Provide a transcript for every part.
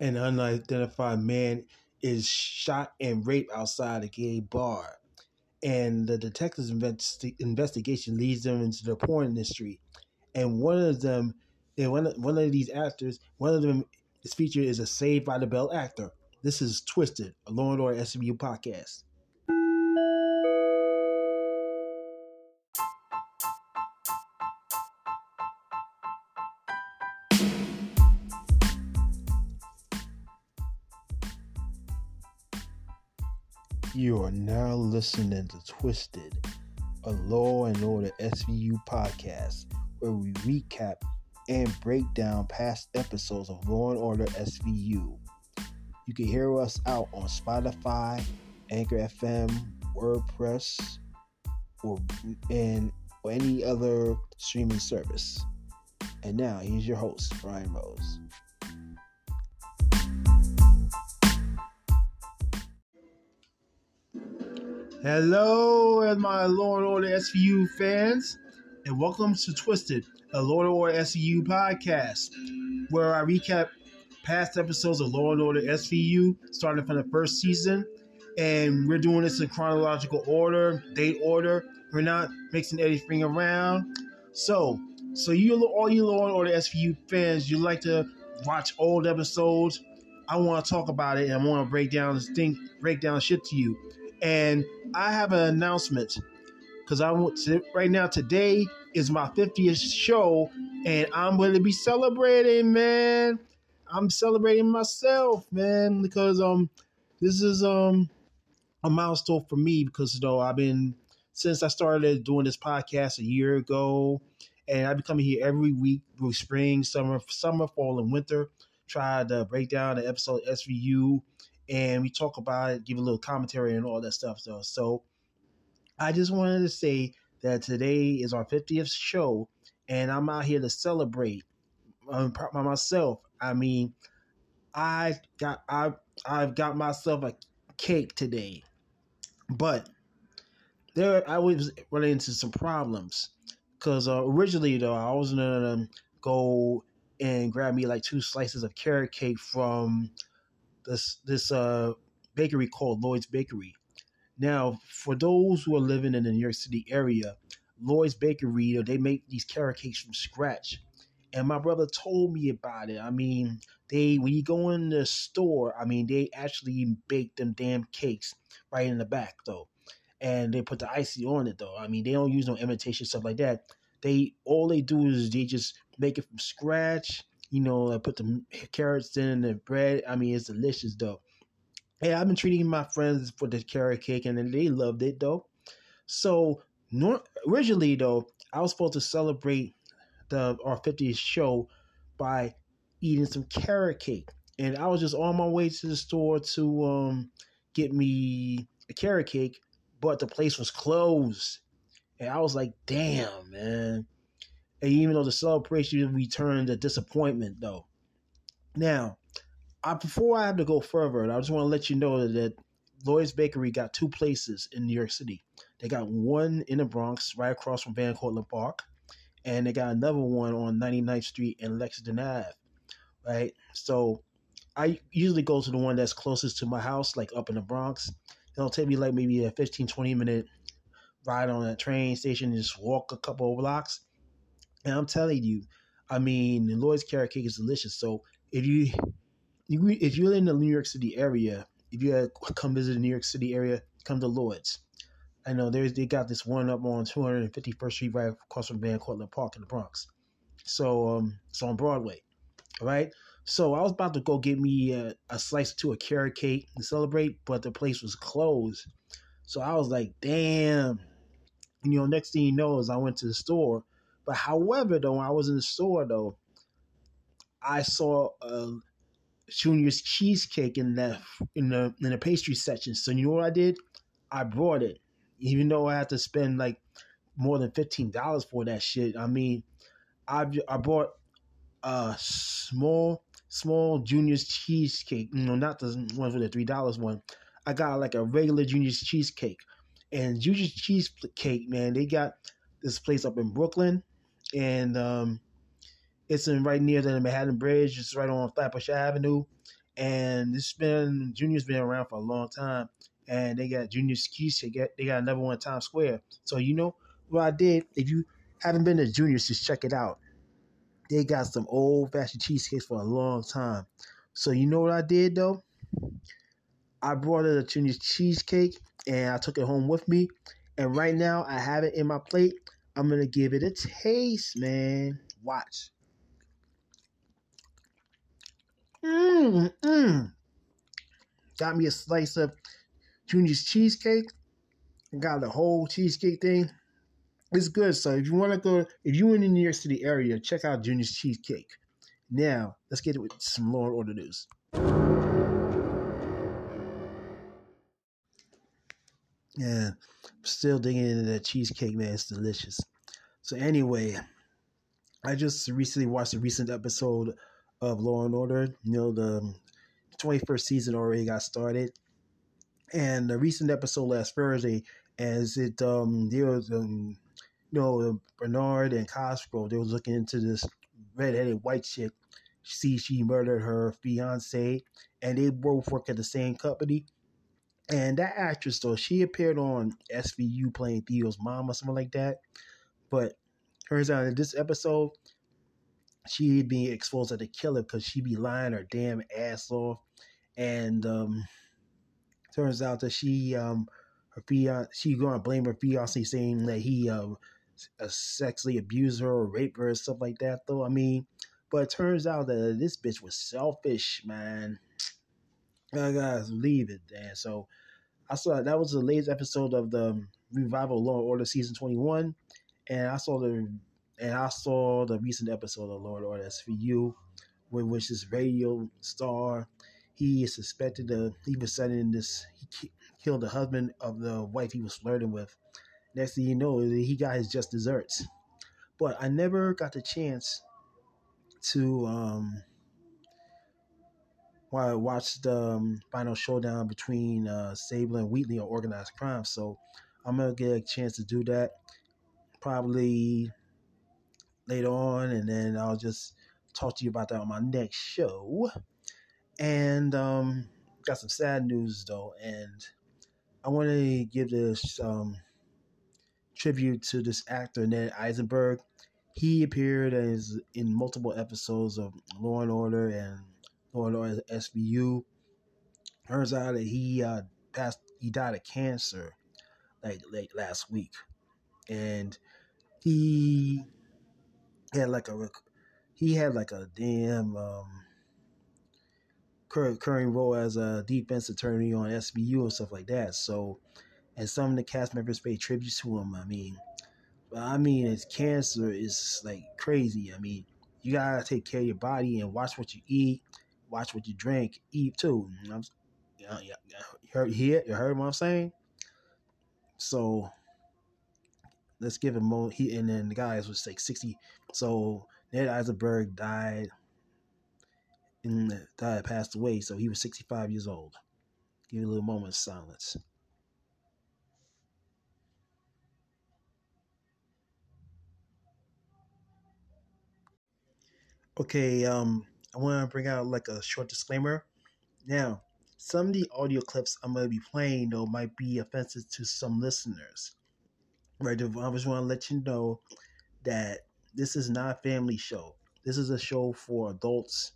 an unidentified man is shot and raped outside a gay bar. And the detective's investi- investigation leads them into the porn industry. And one of them, and one, one of these actors, one of them is featured as a Saved by the Bell actor. This is Twisted, a Law and Order SVU podcast. You are now listening to Twisted, a Law and Order SVU podcast, where we recap and break down past episodes of Law and Order SVU. You can hear us out on Spotify, Anchor FM, WordPress, or and or any other streaming service. And now here's your host, Brian Rose. Hello, my and Order SVU fans, and welcome to Twisted, a and Order SVU podcast, where I recap past episodes of and Order SVU, starting from the first season, and we're doing this in chronological order, date order. We're not mixing anything around. So, so you all you and Order SVU fans, you like to watch old episodes. I want to talk about it and I want to break down this thing, break down shit to you. And I have an announcement because I want to right now. Today is my 50th show, and I'm going to be celebrating, man. I'm celebrating myself, man, because um, this is um a milestone for me because you know I've been since I started doing this podcast a year ago, and I've been coming here every week through spring, summer, summer, fall, and winter. Try to break down the episode of SVU and we talk about it, give a little commentary and all that stuff. So, so I just wanted to say that today is our 50th show, and I'm out here to celebrate um, by myself. I mean, I got I I've got myself a cake today, but there I was running into some problems because uh, originally though I was gonna go and grab me like two slices of carrot cake from this this uh, bakery called Lloyd's Bakery. Now, for those who are living in the New York City area, Lloyd's Bakery, they make these carrot cakes from scratch. And my brother told me about it. I mean, they when you go in the store, I mean, they actually bake them damn cakes right in the back though. And they put the icing on it though. I mean, they don't use no imitation stuff like that. They all they do is they just make it from scratch you know, I put the carrots in the bread. I mean, it's delicious though. Hey, I've been treating my friends for the carrot cake, and they loved it though. So, originally though, I was supposed to celebrate the our 50th show by eating some carrot cake, and I was just on my way to the store to um get me a carrot cake, but the place was closed, and I was like, "Damn, man." And even though the celebration returned a disappointment, though. Now, I, before I have to go further, I just want to let you know that Lloyd's Bakery got two places in New York City. They got one in the Bronx, right across from Van Cortlandt Park, and they got another one on 99th Street and Lexington Ave, right? So I usually go to the one that's closest to my house, like up in the Bronx. It'll take me like maybe a 15, 20 minute ride on a train station and just walk a couple of blocks. And I'm telling you, I mean, the Lloyd's carrot cake is delicious. So if you, if you're in the New York City area, if you come visit the New York City area, come to Lloyd's. I know there's they got this one up on 251st Street right across from Van Cortlandt Park in the Bronx. So um, it's on Broadway. All right. So I was about to go get me a, a slice to a carrot cake to celebrate, but the place was closed. So I was like, damn. You know, next thing you know is I went to the store but however, though, when I was in the store, though, I saw a Junior's cheesecake in the in the in the pastry section. So you know what I did? I brought it, even though I had to spend like more than fifteen dollars for that shit. I mean, I I bought a small small Junior's cheesecake. Know, not the one for the three dollars one. I got like a regular Junior's cheesecake, and Junior's cheesecake, man, they got this place up in Brooklyn and um, it's in right near the Manhattan Bridge. It's right on Flatbush Avenue, and this been Junior's been around for a long time, and they got Junior's cheesecake. They got, they got another one in Times Square. So you know what I did? If you haven't been to Junior's, just check it out. They got some old fashioned cheesecakes for a long time. So you know what I did though? I brought it a Junior's cheesecake and I took it home with me. And right now I have it in my plate. I'm gonna give it a taste, man. Watch. Mmm, mmm. Got me a slice of Junior's cheesecake. I Got the whole cheesecake thing. It's good. So if you want to go, if you're in the New York City area, check out Junior's Cheesecake. Now, let's get it with some Law and Order news. Yeah, still digging into that cheesecake, man. It's delicious. So anyway, I just recently watched a recent episode of Law and Order. You know, the 21st season already got started, and the recent episode last Thursday, as it um there was um you know Bernard and Cosgrove, they was looking into this redheaded white chick. See, she murdered her fiance, and they both work at the same company. And that actress, though, she appeared on SVU playing Theo's mom or something like that. But turns out in this episode, she'd be exposed as a killer because she'd be lying her damn ass off. And um, turns out that she um her fiance she gonna blame her fiance saying that he um uh, sexually abused her or raped her or stuff like that though. I mean, but it turns out that this bitch was selfish, man. Gotta leave it, man. So I saw that was the latest episode of the revival Law and Order season twenty one, and I saw the and I saw the recent episode of Law and Order SVU, with which this radio star he is suspected of he was setting this he killed the husband of the wife he was flirting with. Next thing you know, he got his just desserts. But I never got the chance to um while I watched the um, final showdown between uh, Stabler and Wheatley on organized crime. So I'm gonna get a chance to do that probably later on, and then I'll just talk to you about that on my next show. And um, got some sad news though, and I want to give this um, tribute to this actor Ned Eisenberg. He appeared as in multiple episodes of Law and Order and Law and Order SVU. Turns out that he uh, passed. He died of cancer like like last week, and he had like a he had like a damn um, recurring role as a defense attorney on SVU and stuff like that. So, and some of the cast members pay tribute to him. I mean, I mean, his cancer is like crazy. I mean, you gotta take care of your body and watch what you eat, watch what you drink, eat too. You, know, you, heard you heard what I'm saying. So let's give him more. He and then the guys was like sixty. So Ned Eisenberg died and died passed away. So he was sixty five years old. Give a little moment of silence. Okay, um, I want to bring out like a short disclaimer. Now, some of the audio clips I'm going to be playing though might be offensive to some listeners. Right, I just want to let you know that this is not a family show. This is a show for adults,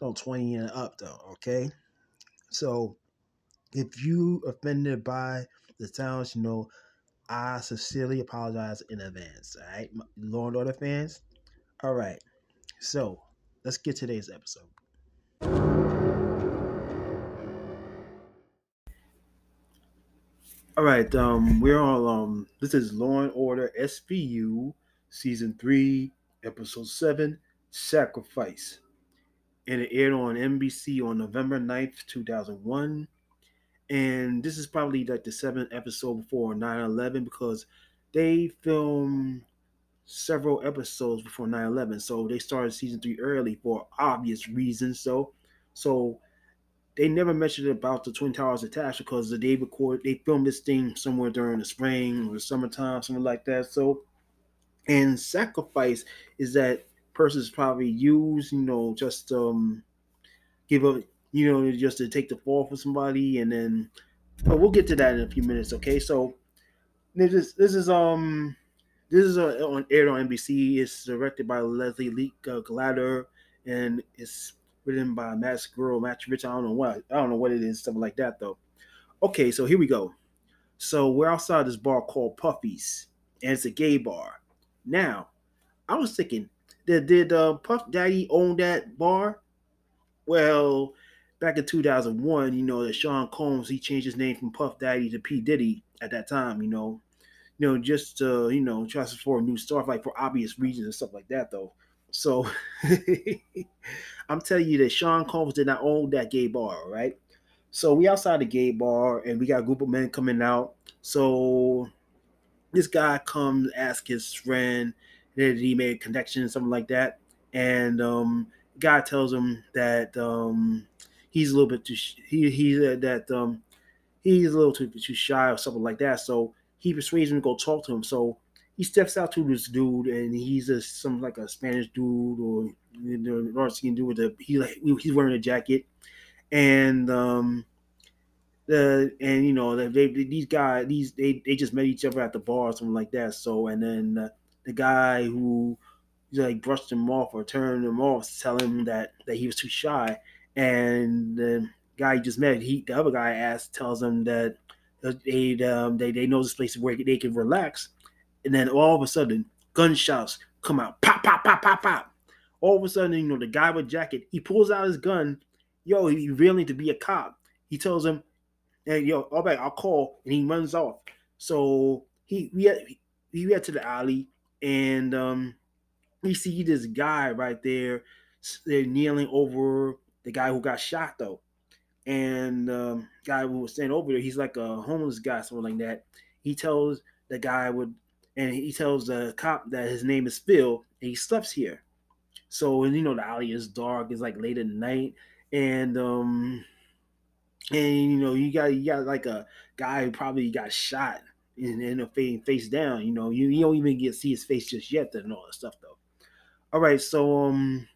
you know, 20 and up though, okay? So, if you offended by the sounds, you know, I sincerely apologize in advance. All right, Law and Order fans. All right, so let's get today's episode. All right, um, we're on. Um, this is Law and Order SVU, season three, episode seven, Sacrifice, and it aired on NBC on November 9th, two thousand one. And this is probably like the seventh episode before 9-11 because they filmed several episodes before 9-11 so they started season three early for obvious reasons. So so they never mentioned about the twin towers attached because they record they filmed this thing somewhere during the spring or the summertime something like that. So and sacrifice is that persons probably used you know just um give up you know, just to take the fall for somebody, and then, but we'll get to that in a few minutes. Okay, so this is this is um this is uh, on aired on NBC. It's directed by Leslie Lee uh, Glatter, and it's written by Matt Girl, Matt Rich. I don't know what I don't know what it is, something like that though. Okay, so here we go. So we're outside this bar called Puffy's, and it's a gay bar. Now, I was thinking, did did uh, Puff Daddy own that bar? Well, back in 2001, you know, that Sean Combs he changed his name from Puff Daddy to P Diddy at that time. You know, you know, just to you know, try to support a new star, like for obvious reasons and stuff like that, though. So I'm telling you that Sean Combs did not own that gay bar, right? So we outside the gay bar and we got a group of men coming out. So this guy comes, ask his friend that he made a connection, something like that. And um guy tells him that um he's a little bit too he he that um he's a little too too shy or something like that. So he persuades him to go talk to him. So he steps out to this dude, and he's a some like a Spanish dude or you know, can with the he like he's wearing a jacket, and um the and you know they, they these guys these they they just met each other at the bar or something like that. So and then uh, the guy who like brushed him off or turned him off, tell him that that he was too shy, and the guy he just met, he the other guy asked tells him that they um, they they know this place where they can relax, and then all of a sudden gunshots come out, pop pop pop pop pop. All of a sudden, you know the guy with jacket, he pulls out his gun. Yo, he really to be a cop. He tells him, "Hey, yo, all right, I'll call," and he runs off. So he we had, we went to the alley, and um, we see this guy right there. They're kneeling over the guy who got shot, though and um, guy who was standing over there, he's like a homeless guy, something like that. He tells the guy would, and he tells the cop that his name is Phil, and he sleeps here. So, and you know, the alley is dark. It's like late at night, and um, and you know, you got you got like a guy who probably got shot in, in the face, down. You know, you, you don't even get see his face just yet, and all that stuff though. All right, so um,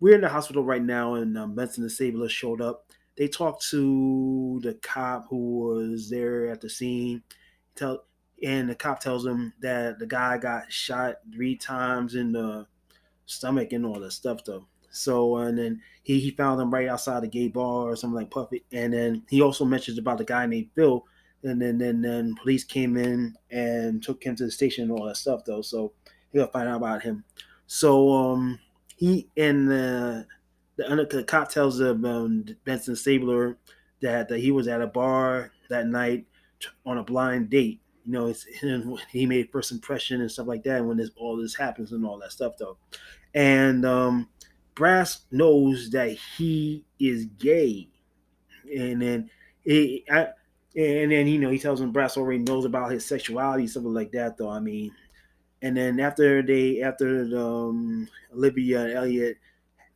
we're in the hospital right now, and um, Benson the showed up they talked to the cop who was there at the scene. Tell and the cop tells him that the guy got shot three times in the stomach and all that stuff though. So and then he, he found him right outside the gay bar or something like Puffy. And then he also mentions about the guy named Phil. And then then then police came in and took him to the station and all that stuff though. So he'll find out about him. So um he and the the, the cop tells um, Benson Stabler that, that he was at a bar that night on a blind date. You know, it's, he made first impression and stuff like that when this all this happens and all that stuff though. And um, Brass knows that he is gay, and then he, I, and then you know he tells him Brass already knows about his sexuality, something like that though. I mean, and then after they after um, Olivia and Elliot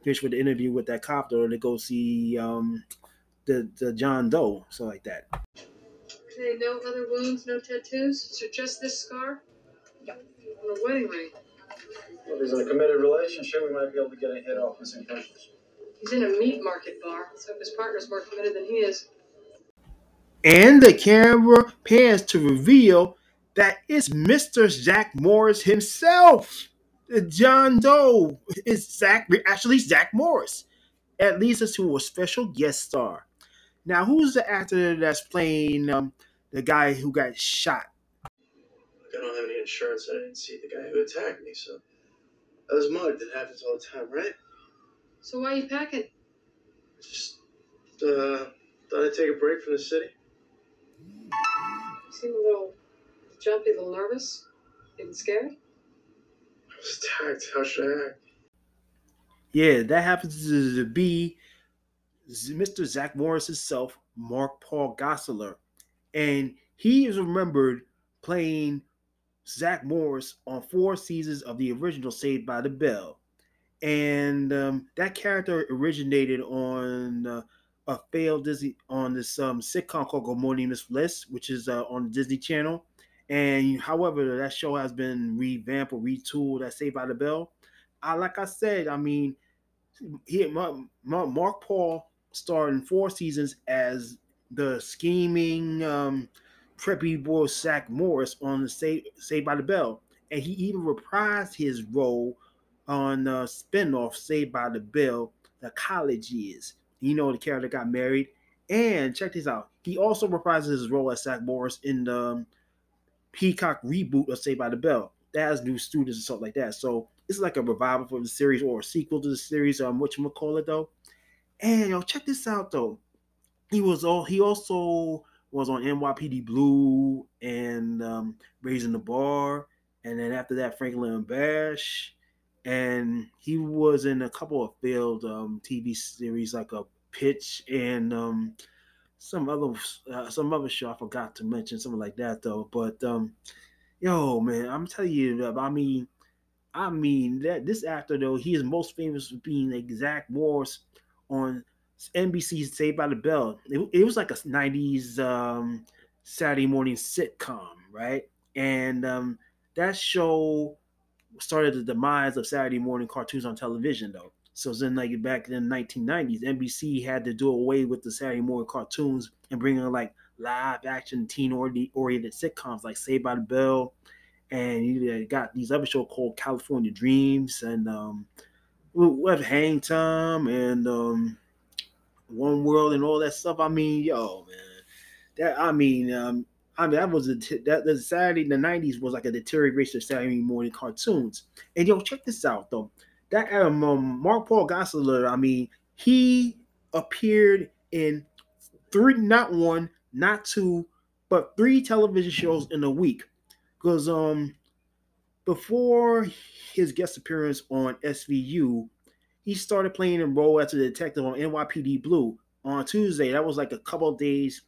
finish with the interview with that copter to go see um, the the John Doe, so like that. Okay, no other wounds, no tattoos, so just this scar. Yeah. On a wedding ring. Well, if he's in a committed relationship, we might be able to get a hit off missing persons. He's in a meat market bar. Let's hope his partner's more committed than he is. And the camera pans to reveal that it's Mr. Zach Morris himself. John Doe is Zach, actually Zach Morris. At least us to a special guest star. Now, who's the actor that's playing um, the guy who got shot? I don't have any insurance. I didn't see the guy who attacked me, so that was mugged. It happens all the time, right? So why are you packing? Just uh, thought I'd take a break from the city. You seem a little jumpy, a little nervous, even scared How should I act? Yeah, that happens to be Mr. Zach Morris himself, Mark Paul Gosselaar. And he is remembered playing Zach Morris on four seasons of the original Saved by the Bell. And um, that character originated on uh, a failed Disney on this um, sitcom called Good Morning Miss Bliss, which is uh, on the Disney Channel. And however, that show has been revamped or retooled at Saved by the Bell. I like I said, I mean, he Mark Paul starred in four seasons as the scheming um, preppy boy Zach Morris on the Saved, Saved by the Bell, and he even reprised his role on the spinoff Saved by the Bell, The College Years. You know, the character got married. And check this out. He also reprises his role as Zach Morris in the um, Peacock reboot of Saved by the Bell. That has new students and stuff like that. So is like a revival for the series or a sequel to the series, um, what you call it though. And yo, check this out though. He was all he also was on NYPD Blue and um, Raising the Bar, and then after that Franklin and Bash, and he was in a couple of failed um, TV series like a Pitch and um, some other uh, some other show I forgot to mention something like that though. But um, yo man, I'm telling you, I mean, I mean that this actor though he is most famous for being Zach Morris on NBC's Saved by the Bell. It, it was like a '90s um, Saturday morning sitcom, right? And um, that show started the demise of Saturday morning cartoons on television, though. So then, like back in the 1990s, NBC had to do away with the Saturday morning cartoons and bring in like live action teen oriented sitcoms like Saved by the Bell, and you got these other shows called California Dreams and um, have Hang Time and um, One World and all that stuff. I mean, yo, man, that I mean, um, I mean, that was a that the Saturday in the '90s was like a deterioration of Saturday morning cartoons. And yo, check this out though. That um, Mark Paul Gosselaar, I mean, he appeared in three, not one, not two, but three television shows in a week. Because um before his guest appearance on SVU, he started playing a role as a detective on NYPD Blue on Tuesday. That was like a couple days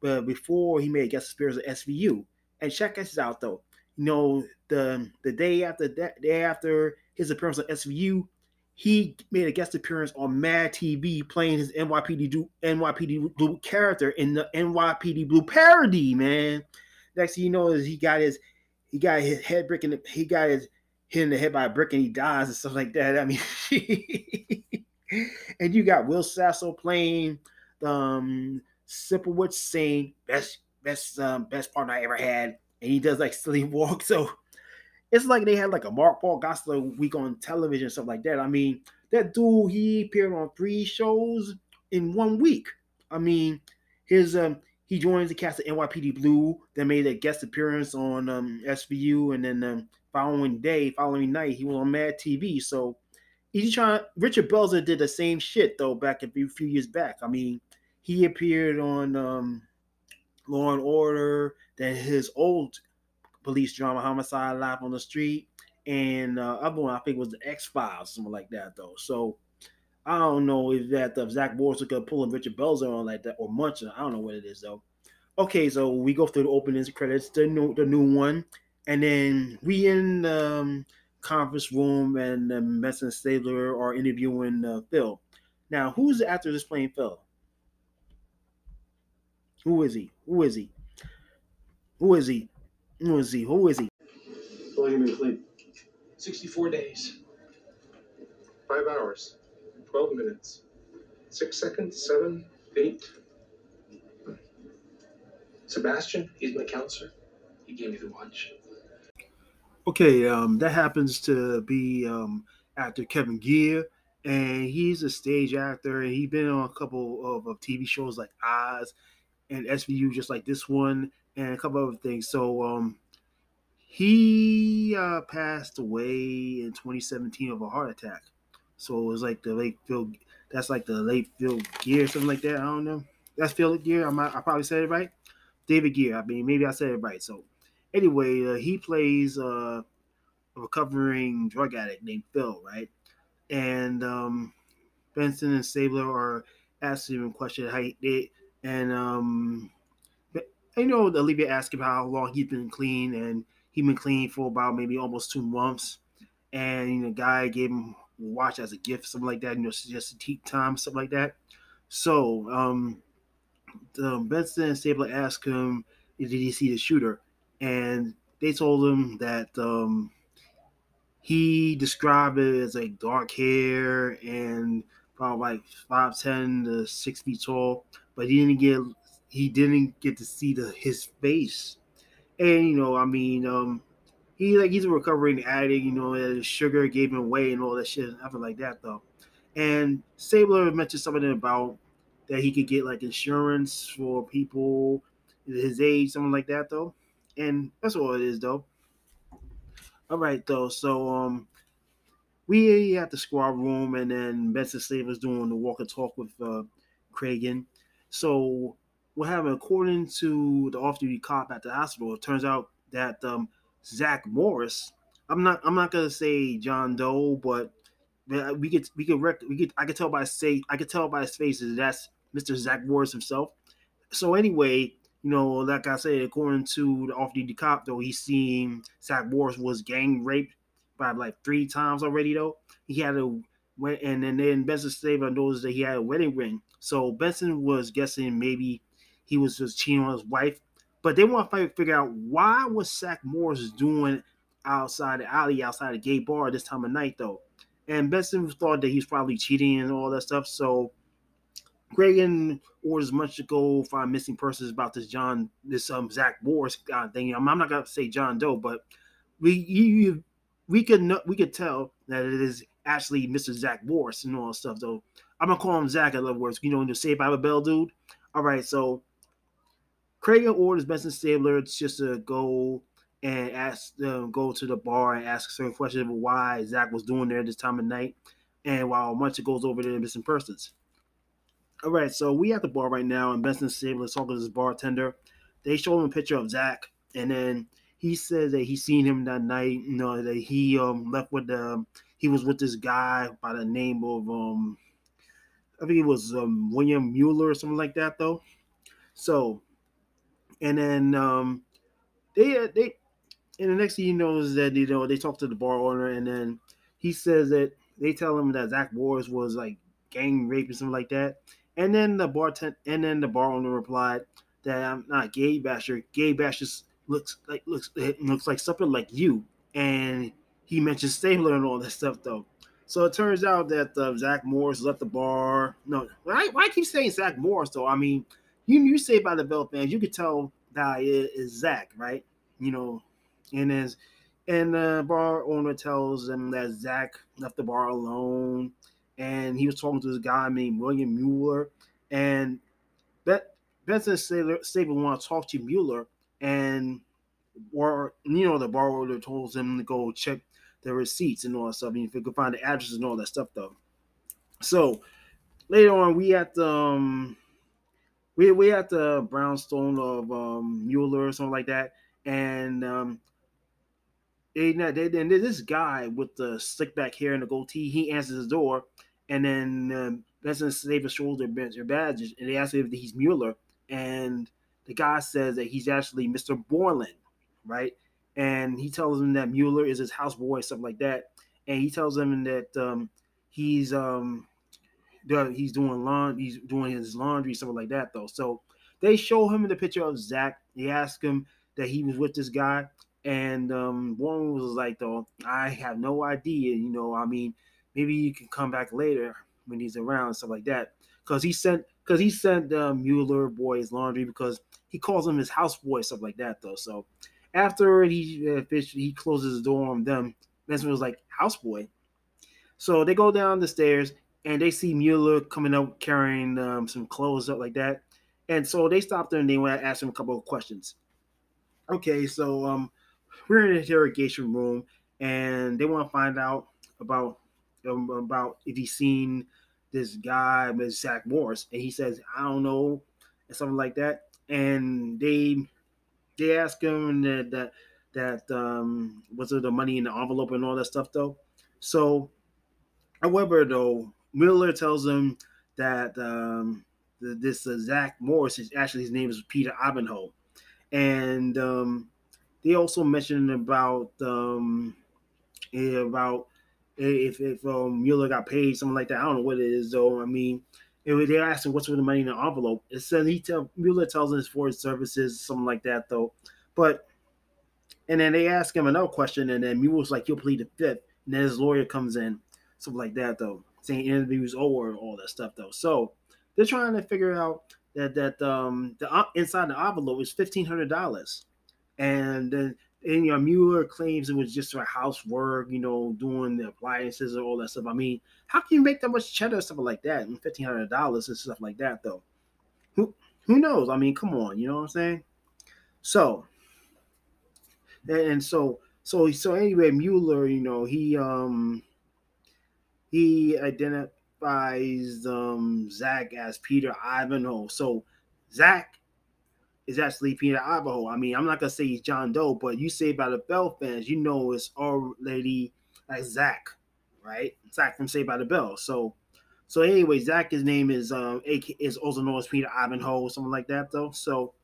but before he made a guest appearance at SVU. And check this out though. You know, the the day after that day after his appearance on SVU, he made a guest appearance on Mad TV playing his NYPD NYPD Blue character in the NYPD Blue parody, man. Next thing you know is he got his he got his head brick he got his hit in the head by a brick and he dies and stuff like that. I mean, and you got Will Sasso playing the um Sipowicz saying best best um, best partner I ever had, and he does like sleepwalk. So it's like they had like a Mark Paul Gosselaar week on television, and stuff like that. I mean, that dude he appeared on three shows in one week. I mean, his um he joins the cast of NYPD Blue, then made a guest appearance on um, SVU, and then um, following day, following night, he was on Mad TV. So he's trying. Richard Belzer did the same shit though back a few, few years back. I mean, he appeared on um, Law and Order, then his old police drama, Homicide Live on the Street, and uh, other one I think was the X Files, something like that though. So I don't know if that the Zach Morris could pull Richard Belzer on like that or Muncher. I don't know what it is though. Okay, so we go through the openings credits, the new the new one, and then we in the um, conference room and um, Stabler are interviewing uh, Phil. Now, who's the actor that's playing Phil? Who is he? Who is he? Who is he? Who is he? Who is he? How long you been clean? 64 days. Five hours. Twelve minutes. Six seconds. Seven. Eight. Sebastian, he's my counselor. He gave me the watch. Okay, um, that happens to be um, actor Kevin Geer, and he's a stage actor, and he's been on a couple of, of TV shows like Oz and SVU, just like this one, and a couple other things. So, um, he uh, passed away in 2017 of a heart attack. So it was like the late Phil. That's like the late Phil Gear, something like that. I don't know. That's Phil Gear. I might, I probably said it right. David Gear. I mean, maybe I said it right. So anyway, uh, he plays uh, a recovering drug addict named Phil, right? And um, Benson and Stabler are asking him questions how he, they and um, I know Olivia asked him how long he's been clean, and he's been clean for about maybe almost two months. And you know, guy gave him a watch as a gift, something like that. You know, suggested tea time, something like that. So, um, the Benson and Stabler asked him, "Did he see the shooter?" And they told him that um, he described it as like dark hair and about like five ten to six feet tall, but he didn't get he didn't get to see the his face. And you know, I mean, um, he like he's a recovering addict. You know, his sugar gave him away and all that shit, and nothing like that though. And Stabler mentioned something about that he could get like insurance for people his age, something like that though. And that's all it is though. All right though, so um we at the squad room and then Benson Stabler's doing the walk and talk with uh Cragen. So what happened according to the off-duty cop at the hospital, it turns out that um Zach Morris, I'm not I'm not gonna say John Doe, but we could we could rec- we could I could tell by say I could tell by his face that that's Mr. Zach Morris himself. So anyway, you know, like I said, according to the off-duty cop, though, he's seen Zach Morris was gang raped by like three times already. Though he had a and then, then Benson knows that he had a wedding ring. So Benson was guessing maybe he was just cheating on his wife, but they want to figure out why was Zach Morris doing outside the alley, outside the gay bar this time of night though. And Benson thought that he's probably cheating and all that stuff. So Cragen orders much to go find missing persons about this John, this um Zach Morris uh, thing. I'm, I'm not gonna say John Doe, but we we could we could tell that it is actually Mr. Zach Morris and all that stuff. Though I'm gonna call him Zach in other words. You know, the Saved by the Bell dude. All right, so Cragen orders Benson Stabler just to go and ask them go to the bar and ask certain questions about why Zach was doing there at this time of night, and while Muncher goes over to missing persons. All right, so we at the bar right now, and Benson Stabler is talking to this bartender. They show him a picture of Zach, and then he says that he seen him that night. You know that he um left with the he was with this guy by the name of um I think it was um William Mueller or something like that though. So, and then um they uh, they and the next thing he knows is that you know they talk to the bar owner, and then he says that they tell him that Zach Morris was like gang rape or something like that. And then the bartender, and then the bar owner replied that I'm not gay basher. Gay basher looks like looks looks like something like you. And he mentioned Stabler and all that stuff though. So it turns out that uh, Zach Morris left the bar. No, why, why keep saying Zach Morris though? I mean, you you say by the Bell fans, you could tell that it is Zach, right? You know, and as and the bar owner tells them that Zach left the bar alone and he was talking to this guy named William Mueller, and that Benson Stabler want to talk to Mueller, and or you know the bar owner told him to go check the receipts and all that stuff, and if he could find the addresses and all that stuff though. So later on, we at the um, we we at the brownstone of um, Mueller or something like that, and um, they, they, then this guy with the slick back hair and the goatee, he answers the door, and then um, Benson Stabler shows their, their badges, and they ask if he's Mueller, and the guy says that he's actually Mr. Borland, right? And he tells him that Mueller is his houseboy, stuff like that, and he tells him that um, he's um, he's doing laundry, he's doing his laundry, something like that, though. So they show him in the picture of Zach. They ask him that he was with this guy, and um, Warren was like, "Though I have no idea. You know, I mean, maybe you can come back later when he's around, stuff like that." Because he sent, because he sent uh, Mueller boys laundry because he calls him his houseboy, stuff like that, though. So after he uh, he closes the door on them, Benson was like, "Houseboy." So they go down the stairs and they see Mueller coming up carrying um, some clothes up like that. And so they stopped there and they went to ask him a couple of questions. Okay, so um, we're in an interrogation room and they want to find out about um, about if he's seen this guy with Zach Morris, and he says I don't know, and something like that. And they they ask him that that that um was it the money in the envelope and all that stuff though. So, however, though Mueller tells him that um this uh, Zach Morris is actually his name is Peter Ivanhoe, and um they also mentioned about um about if if um, Mueller got paid something like that. I don't know what it is though. I mean, if they asked him what's with the money in the envelope, it said he tell Mueller tells him it's for his services, something like that though. But and then they ask him another question, and then Mueller's like, "You'll plead the fifth. And then his lawyer comes in, something like that though. Saying interviews over all that stuff though. So they're trying to figure out that that um the inside the envelope is fifteen hundred dollars, and then and you know Mueller claims it was just for housework, you know, doing the appliances and all that stuff. I mean, how can you make that much cheddar stuff like that and fifteen hundred dollars and stuff like that though? Who who knows? I mean, come on, you know what I'm saying? So and so so so anyway, Mueller, you know, he um he identifies um Zach as Peter Ivanhoe. So Zach is actually Peter Ivanhoe. I mean, I'm not gonna say he's John Doe, but you say by the Bell fans, you know it's already like Zach, right? Zach from Say by the Bell. So so anyway, Zach, his name is um is also known as Peter Ivanhoe, something like that though. So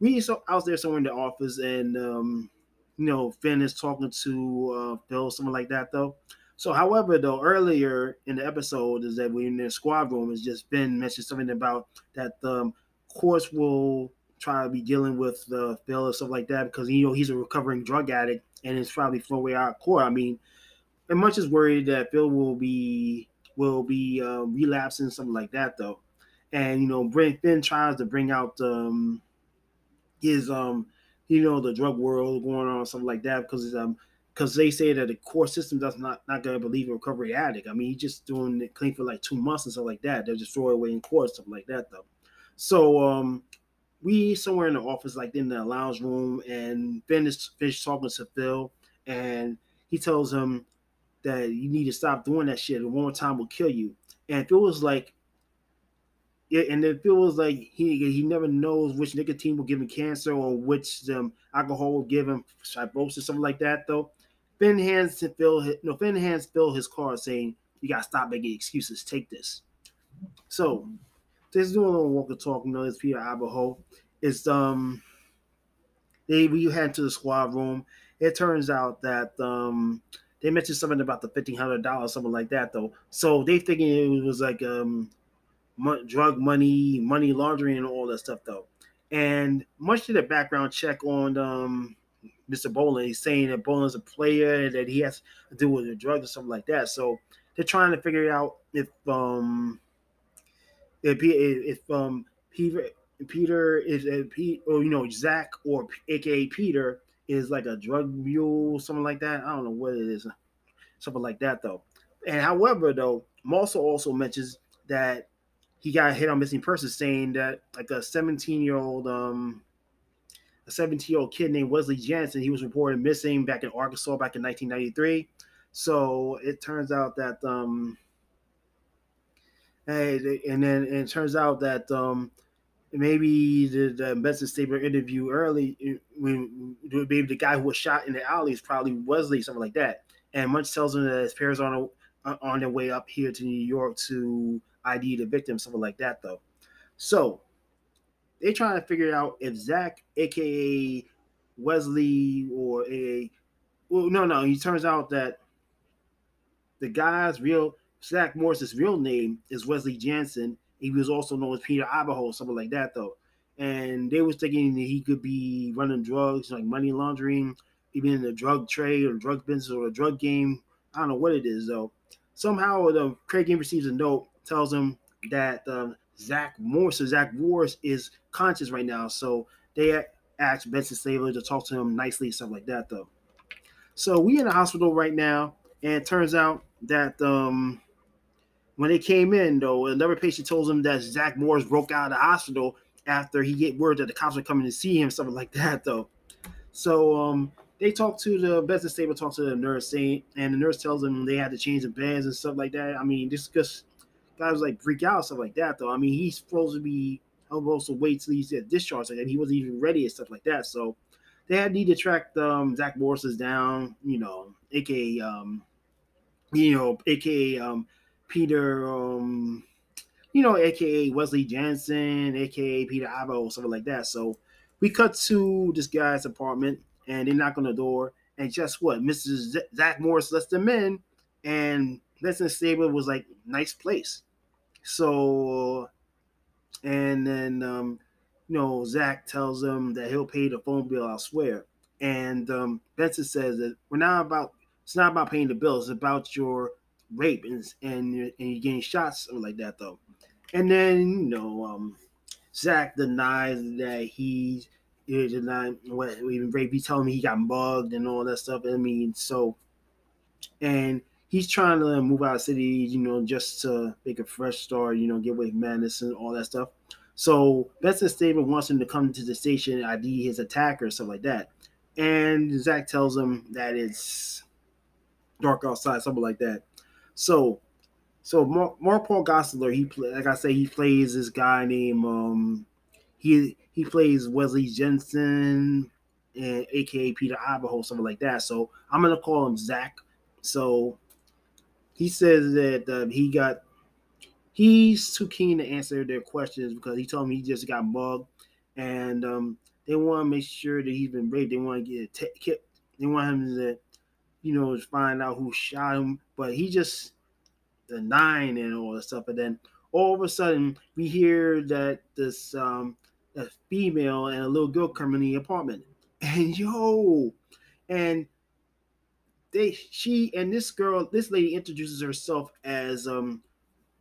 we so I was there somewhere in the office and um you know, Fin is talking to uh, Phil, something like that, though. So, however, though, earlier in the episode is that we're in the squad room, has just been mentioned something about that the um, course will try to be dealing with uh, Phil and stuff like that because you know he's a recovering drug addict and it's probably flow way out of court. I mean, and much is worried that Phil will be will be uh, relapsing something like that though, and you know, Brent Fin tries to bring out um, his um you know, the drug world going on, something like that, because um, because they say that the court system does not not gonna believe in recovery addict. I mean, he's just doing it clean for like two months and stuff like that. They'll just throw it away in court, stuff like that, though. So um, we somewhere in the office, like in the lounge room, and Ben is finished talking to Phil, and he tells him that you need to stop doing that shit. One more time will kill you. And Phil was like, yeah, and it feels like he he never knows which nicotine will give him cancer or which um, alcohol will give him fibrosis, something like that. Though, Fin hands to Phil, no, Fin hands Phil his card saying, "You gotta stop making excuses. Take this." So, this is doing a little walk and talk. You know, it's Peter Ivanhoe. It's um, they we head to the squad room. It turns out that um, they mentioned something about the fifteen hundred dollars, something like that, though. So they thinking it was like um drug money, money laundering, and all that stuff, though. And much to the background check on um, Mr. Boland, he's saying that Boland's a player, that he has to do with the drugs or something like that. So they're trying to figure out if um if if um Peter Peter is a Pete or you know Zach or AKA Peter is like a drug mule, something like that. I don't know what it is, something like that though. And however, though, Marcel also mentions that he got hit on missing persons saying that like a 17 year old um a 17 year old kid named Wesley Jansen. He was reported missing back in Arkansas back in 1993 so it turns out that um hey and then and it turns out that um maybe the, the Benson Stabler interview early when maybe the guy who was shot in the alley is probably Wesley something like that. And Munch tells him that his parents are on, on their way up here to New York to ID the victim, something like that, though. So they're trying to figure out if Zach, aka Wesley, or a well, no, no. he turns out that the guy's real Zach Morris's real name is Wesley Jansen. He was also known as Peter Ivanhoe, something like that, though. And they was thinking that he could be running drugs, like money laundering, even in the drug trade or drug business or a drug game. I don't know what it is though. Somehow the Cragen receives a note tells him that um, Zach Morris, Zach Morris is conscious right now. So they asked Benson Stabler to talk to him nicely, stuff like that, though. So we in the hospital right now, and it turns out that um, when they came in, though, another patient told him that Zach Morris broke out of the hospital after he get word that the cops were coming to see him, something like that, though. So um, they talked to the Benson Stabler, talked to the nurse, saying, and the nurse tells them they had to change the beds and stuff like that. I mean, this just guys like freak out stuff like that though. I mean, he's supposed to be supposed to wait till he's at discharge, and he wasn't even ready and stuff like that. So they had need to track um, Zach Morris's down, you know, aka um, you know, aka um, Peter, um, you know, aka Wesley Jansen, aka Peter Avo, something like that. So we cut to this guy's apartment, and they knock on the door, and guess what? Mrs. Z- Zach Morris lets them in, and Benson Stabler was like, nice place. So, and then, um, you know, Zach tells him that he'll pay the phone bill, I swear. And um, Benson says that we're not about, it's not about paying the bill, it's about your rape and and, and you're getting shots something like that though. And then you know, um, Zach denies that he's he denied what even rape. He telling me he got mugged and all that stuff. I mean, so and he's trying to move out of city, you know, just to make a fresh start, you know, get away from madness and all that stuff. So Benson Stabler wants him to come to the station, ID his attacker, stuff like that. And Zach tells him that it's dark outside, something like that. So, so Mark, Paul Gosselaar, he play, like I say, he plays this guy named um, he he plays Wesley Jensen, and AKA Peter Idaho, something like that. So I'm gonna call him Zach. So he says that uh, he got he's too keen to answer their questions because he told me he just got mugged, and um, they want to make sure that he's been raped. They want to get t- they want him to, you know, find out who shot him, but he just denying and all that stuff. And then all of a sudden, we hear that this um, female and a little girl come in the apartment, and yo, and they she and this girl, this lady introduces herself as um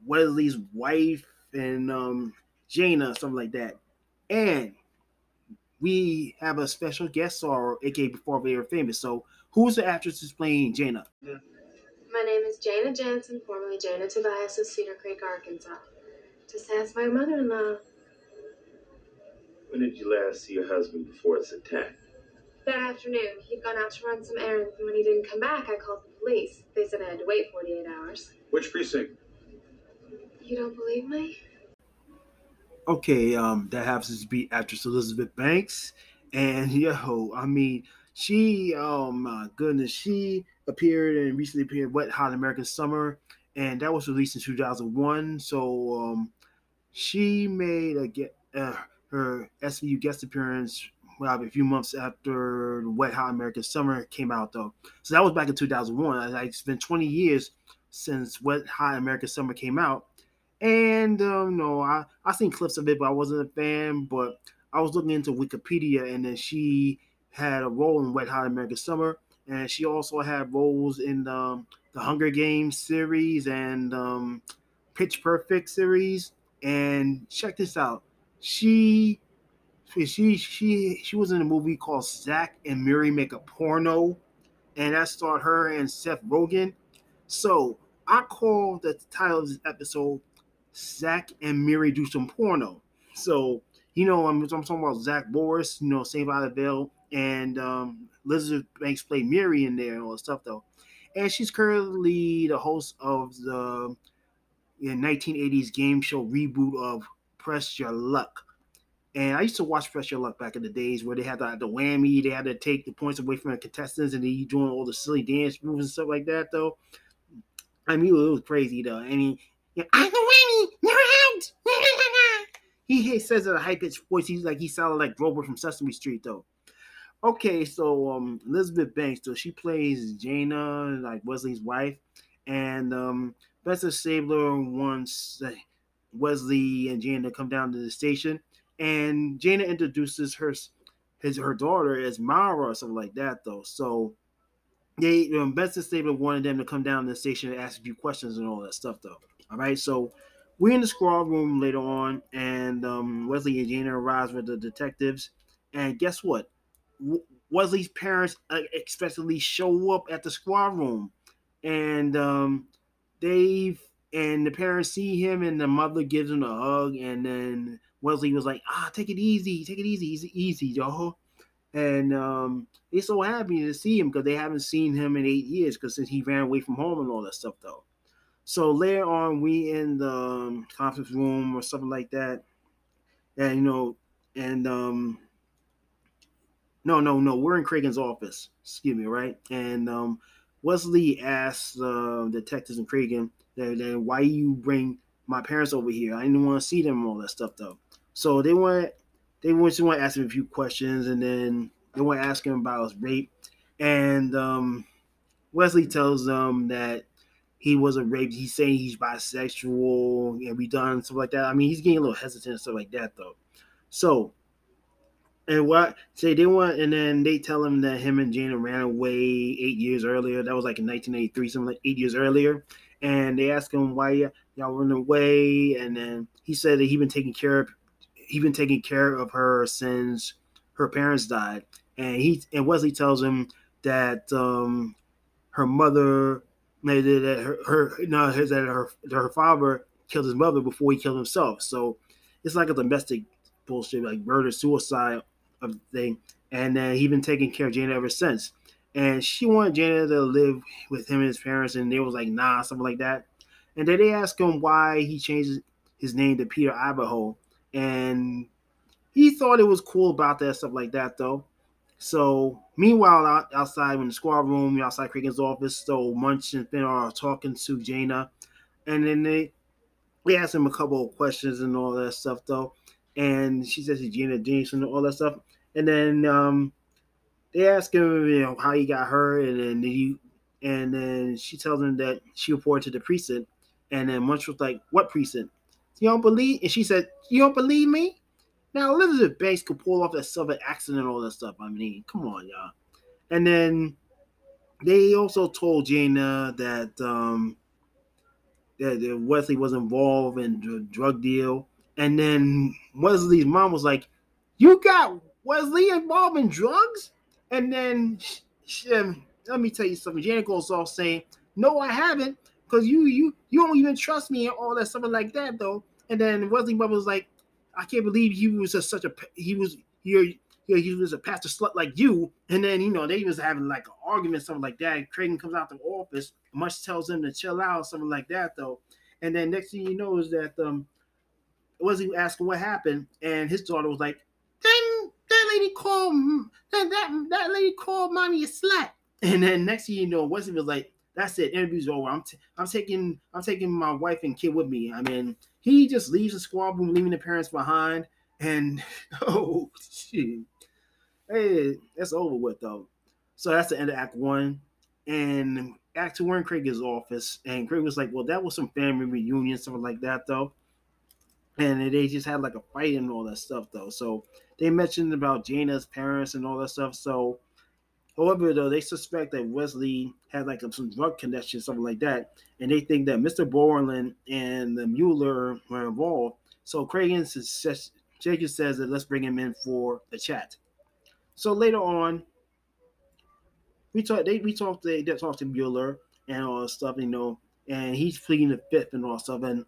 Wesley's wife and um Jana, something like that. And we have a special guest star, aka before they were famous. So who's the actress who's playing Jana? My name is Jana Jansen, formerly Jana Tobias of Cedar Creek, Arkansas. Just ask my mother-in-law. When did you last see your husband before his attack? That afternoon. He'd gone out to run some errands, and when he didn't come back, I called the police. They said I had to wait 48 hours. Which precinct? You don't believe me? Okay, um, that happens to be actress Elizabeth Banks, and yo, I mean, she, oh my goodness, she appeared and recently appeared Wet Hot American Summer, and that was released in 2001. So, um, she made a get uh, her SVU guest appearance well, a few months after Wet Hot American Summer came out, though. So that was back in 2001. Like, it's been 20 years since Wet Hot American Summer came out, and um, no, I I seen clips of it, but I wasn't a fan. But I was looking into Wikipedia, and then she had a role in Wet Hot American Summer, and she also had roles in um, the Hunger Games series and um, Pitch Perfect series. And check this out, she she she she was in a movie called Zack and Miri Make a Porno, and that starred her and Seth Rogen. So I call the title of this episode Zach and Miri Do Some Porno. So you know I'm, I'm talking about Zach Morris, you know Saved by the Bell, and um, Elizabeth Banks played Miri in there and all that stuff though. And she's currently the host of the know, 1980s game show reboot of Press Your Luck and I used to watch Press Your Luck back in the days where they had the, the whammy, they had to take the points away from the contestants and they doing all the silly dance moves and stuff like that, though. I mean, it was crazy, though. I mean, you know, the whammy, you're out. he, he says in a high pitched voice, he's like, he sounded like Grover from Sesame Street, though. Okay, so um, Elizabeth Banks, so she plays Jana, like Wesley's wife, and um, Benson Stabler wants uh, Wesley and Jana to come down to the station and Jana introduces her his her daughter as Mara or something like that though. So they um, Benson Stabler wanted them to come down to the station and ask a few questions and all that stuff though. All right, so we're in the squad room later on, and um, Wesley and Jana arrives with the detectives, and guess what? W- Wesley's parents unexpectedly show up at the squad room, and um, they and the parents see him, and the mother gives him a hug, and then Wesley was like, ah, take it easy, take it easy, easy, easy, yo. And um, they're so happy to see him because they haven't seen him in eight years because since he ran away from home and all that stuff, though. So later on, we in the um, conference room or something like that, and you know, and um, no, no, no, we're in Cragen's office. Excuse me, right? And um, Wesley asks uh, detectives and Cragen that why you bring my parents over here. I didn't want to see them and all that stuff though. So they went, they just want to ask him a few questions, and then they want to ask him about his rape. And um, Wesley tells them that he wasn't raped. He's saying he's bisexual and we done stuff like that. I mean, he's getting a little hesitant and stuff like that though. So, and what say they want, and then they tell him that him and Jana ran away eight years earlier. That was like in 1983, something like eight years earlier. and they ask him why y'all run away, and then he said that he been taking care of he been taking care of her since her parents died, and he and Wesley tells him that um her mother that that her, her no that her that her father killed his mother before he killed himself. So it's like a domestic bullshit, like murder suicide of thing. And then he's been taking care of Jana ever since. And she wanted Jana to live with him and his parents, and they was like, nah, something like that. And then they asked him why he changed his name to Peter Idaho. And he thought it was cool about that, stuff like that, though. So, meanwhile, out, outside in the squad room, outside Cragen's office, so Munch and Fin are talking to Jana, and then they they ask him a couple of questions and all that stuff, though. And she says he's Jana James and all that stuff. And then um, they ask him, you know, how he got hurt, and then he, and then she tells him that she reported to the precinct. And then Munch was like, "What precinct? You don't believe?" And she said, "You don't believe me?" Now Elizabeth Banks could pull off that southern accent and all that stuff. I mean, come on, y'all. And then they also told Jana that um that, Wesley was involved in the drug deal. And then Wesley's mom was like, "You got Wesley involved in drugs?" And then sh- sh- um, let me tell you something. Jana goes off saying, "No, I haven't, because you you you don't even trust me and all that stuff like that though." And then Wesley was like, I can't believe he was just such a he was here he was a pastor slut like you. And then you know they was having like an argument, something like that. Craig comes out the office, Munch tells him to chill out, something like that though. And then next thing you know is that um Wesley asking what happened, and his daughter was like, "Then that lady called that that, that lady called mommy a slut." And then next thing you know, Wesley was like, "That's it, interview's over. I'm t- I'm taking I'm taking my wife and kid with me." I mean, he just leaves the squad room, leaving the parents behind, and oh shit, hey, that's over with though. So that's the end of Act One, and Act Two, we're in Craig's office, and Craig was like, "Well, that was some family reunion, something like that, though." And they just had like a fight and all that stuff, though. So they mentioned about Jana's parents and all that stuff. So, however, though, they suspect that Wesley had like some drug connection, something like that, and they think that Mr. Borland and the Mueller were involved. So Cragen says, Jacob says that let's bring him in for the chat. So later on, we talked. They we talked. They, they talked to Mueller and all that stuff, you know, and he's pleading the fifth and all stuff. And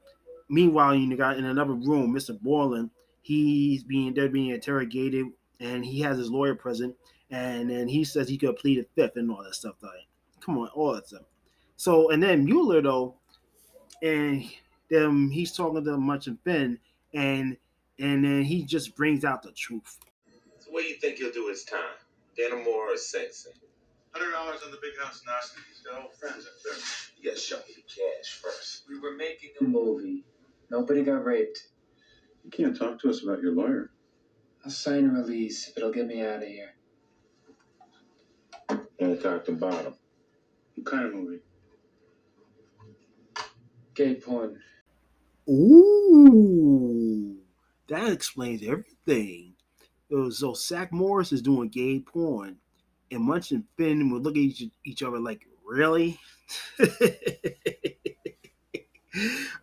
meanwhile, you got in another room, Mr. Borland, he's being they're being interrogated, and he has his lawyer present, and then he says he could plead a fifth and all that stuff. Like, come on, all that stuff. So and then Mueller though, and then he's talking to Munch and Fin, and and then he just brings out the truth. So what do you think he'll do his time? Dannemora or Sing Sing? Hundred dollars on the big house in Ossining. He's got old friends up there. You gotta show me the cash first. We were making a movie. Nobody got raped. You can't talk to us about your lawyer. I'll sign a release if it'll get me out of here. And talk about him. What kind of movie? Gay porn. Ooh, that explains everything. So Zach Morris is doing gay porn, and Munch and Fin would look at each, each other like, really?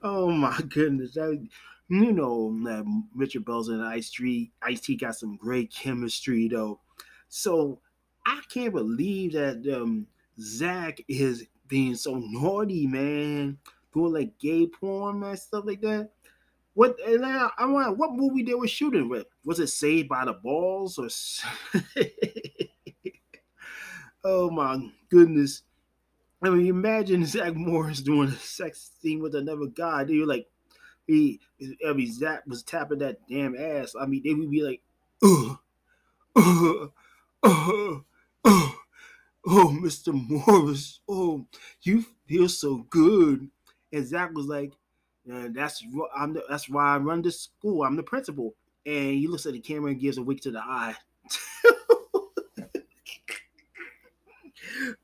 oh my goodness. That, you know that Richard Belzer and Ice T Ice T got some great chemistry though. So I can't believe that um Zach is being so naughty, man. Doing like gay porn and stuff like that. What and I, I want what movie they were shooting with? Was it Saved by the Balls or? oh my goodness! I mean, imagine Zach Morris doing a sex scene with another guy. They were like, he, I mean, Zach was tapping that damn ass. I mean, they would be like, oh, oh, oh, oh, Mr. Morris, oh, you feel so good. And Zach was like, and that's I'm the, that's why I run this school. I'm the principal. And he looks at the camera and gives a wink to the eye.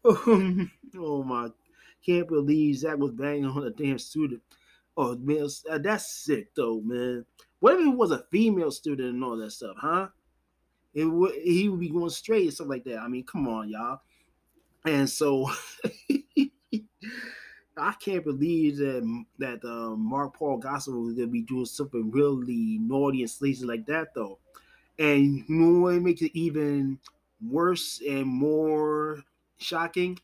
um, oh my! Can't believe Zach was banging on a damn student. Oh man, uh, that's sick though, man. What if it was a female student and all that stuff, huh? It would he would be going straight and stuff like that. I mean, come on, y'all. And so, I can't believe that that uh, Mark Paul Gosselaar was gonna be doing something really naughty and sleazy like that though. And you know what makes it even worse and more shocking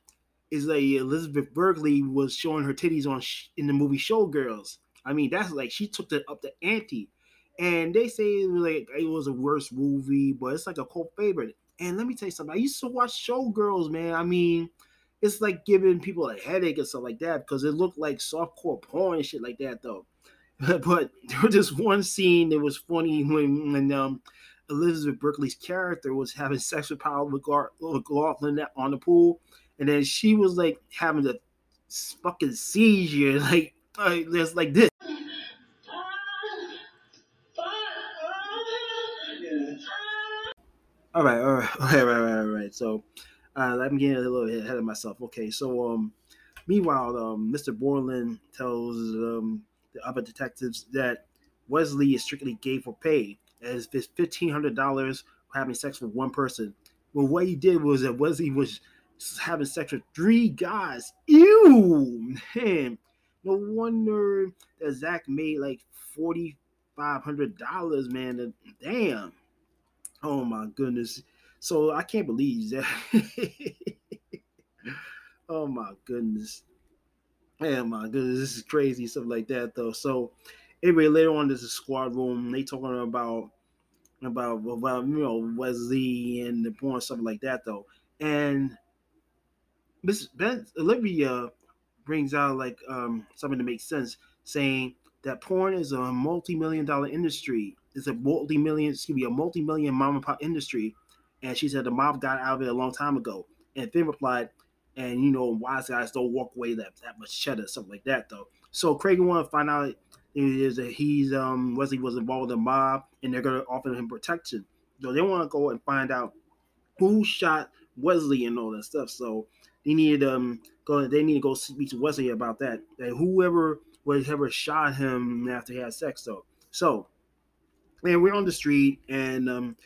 is like Elizabeth Berkley was showing her titties on sh- in the movie Showgirls. I mean, that's like she took it up the ante. And they say like it was a worse movie, but it's like a cult favorite. And let me tell you something. I used to watch Showgirls, man. I mean, it's like giving people a headache and stuff like that because it looked like softcore porn and shit like that, though. but there was this one scene that was funny when, when um, Elizabeth Berkley's character was having sex with Paul MacLachlan on the pool, and then she was like having a fucking seizure, like just like this. All right, all right, all right, all right, all right. So, uh, I'm getting a little ahead of myself. Okay, so um, meanwhile, um, Mr. Borland tells um the other detectives that Wesley is strictly gay for pay, as it's fifteen hundred dollars for having sex with one person. Well, what he did was that Wesley was having sex with three guys. Ew, man. No wonder that Zach made like forty five hundred dollars, man. Damn. Oh my goodness. So I can't believe that. oh my goodness. Yeah, my goodness, this is crazy, stuff like that though. So anyway, later on there's a squad room. They talking about about about you know Wesley and the porn stuff like that though. And Miss Ben Olivia brings out like um something to make sense, saying that porn is a multi-million dollar industry. It's a multi-million, excuse me, a multi-million mom and pop industry. And she said the mob got out of it a long time ago. And Fin replied, and you know, wise guys don't walk away that, that much cheddar, something like that though. So Craig want to find out is that he's um Wesley was involved in the mob and they're gonna offer him protection. So they want to go and find out who shot Wesley and all that stuff. So they need um go they need to go speak to Wesley about that. That whoever whatever shot him after he had sex though. So and we're on the street and um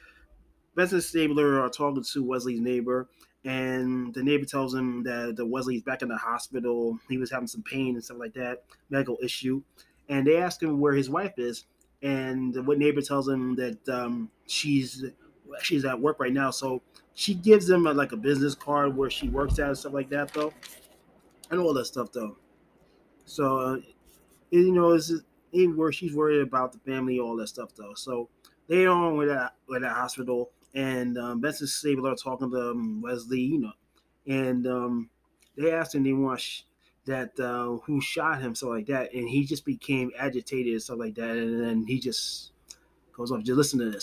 Benson Stabler are talking to Wesley's neighbor and the neighbor tells him that the Wesley's back in the hospital. He was having some pain and stuff like that, medical issue. And they ask him where his wife is, and what neighbor tells him that um, she's she's at work right now. So she gives him a, like a business card where she works at and stuff like that, though, and all that stuff, though. So uh, you know, it's where she's worried about the family, all that stuff, though. So they are on with that with that hospital, and um, Benson Stabler talking to um, Wesley, you know, and um, they asked him they want sh- that uh, who shot him, so like that, and he just became agitated and stuff like that, and then he just goes off. Just listen to this.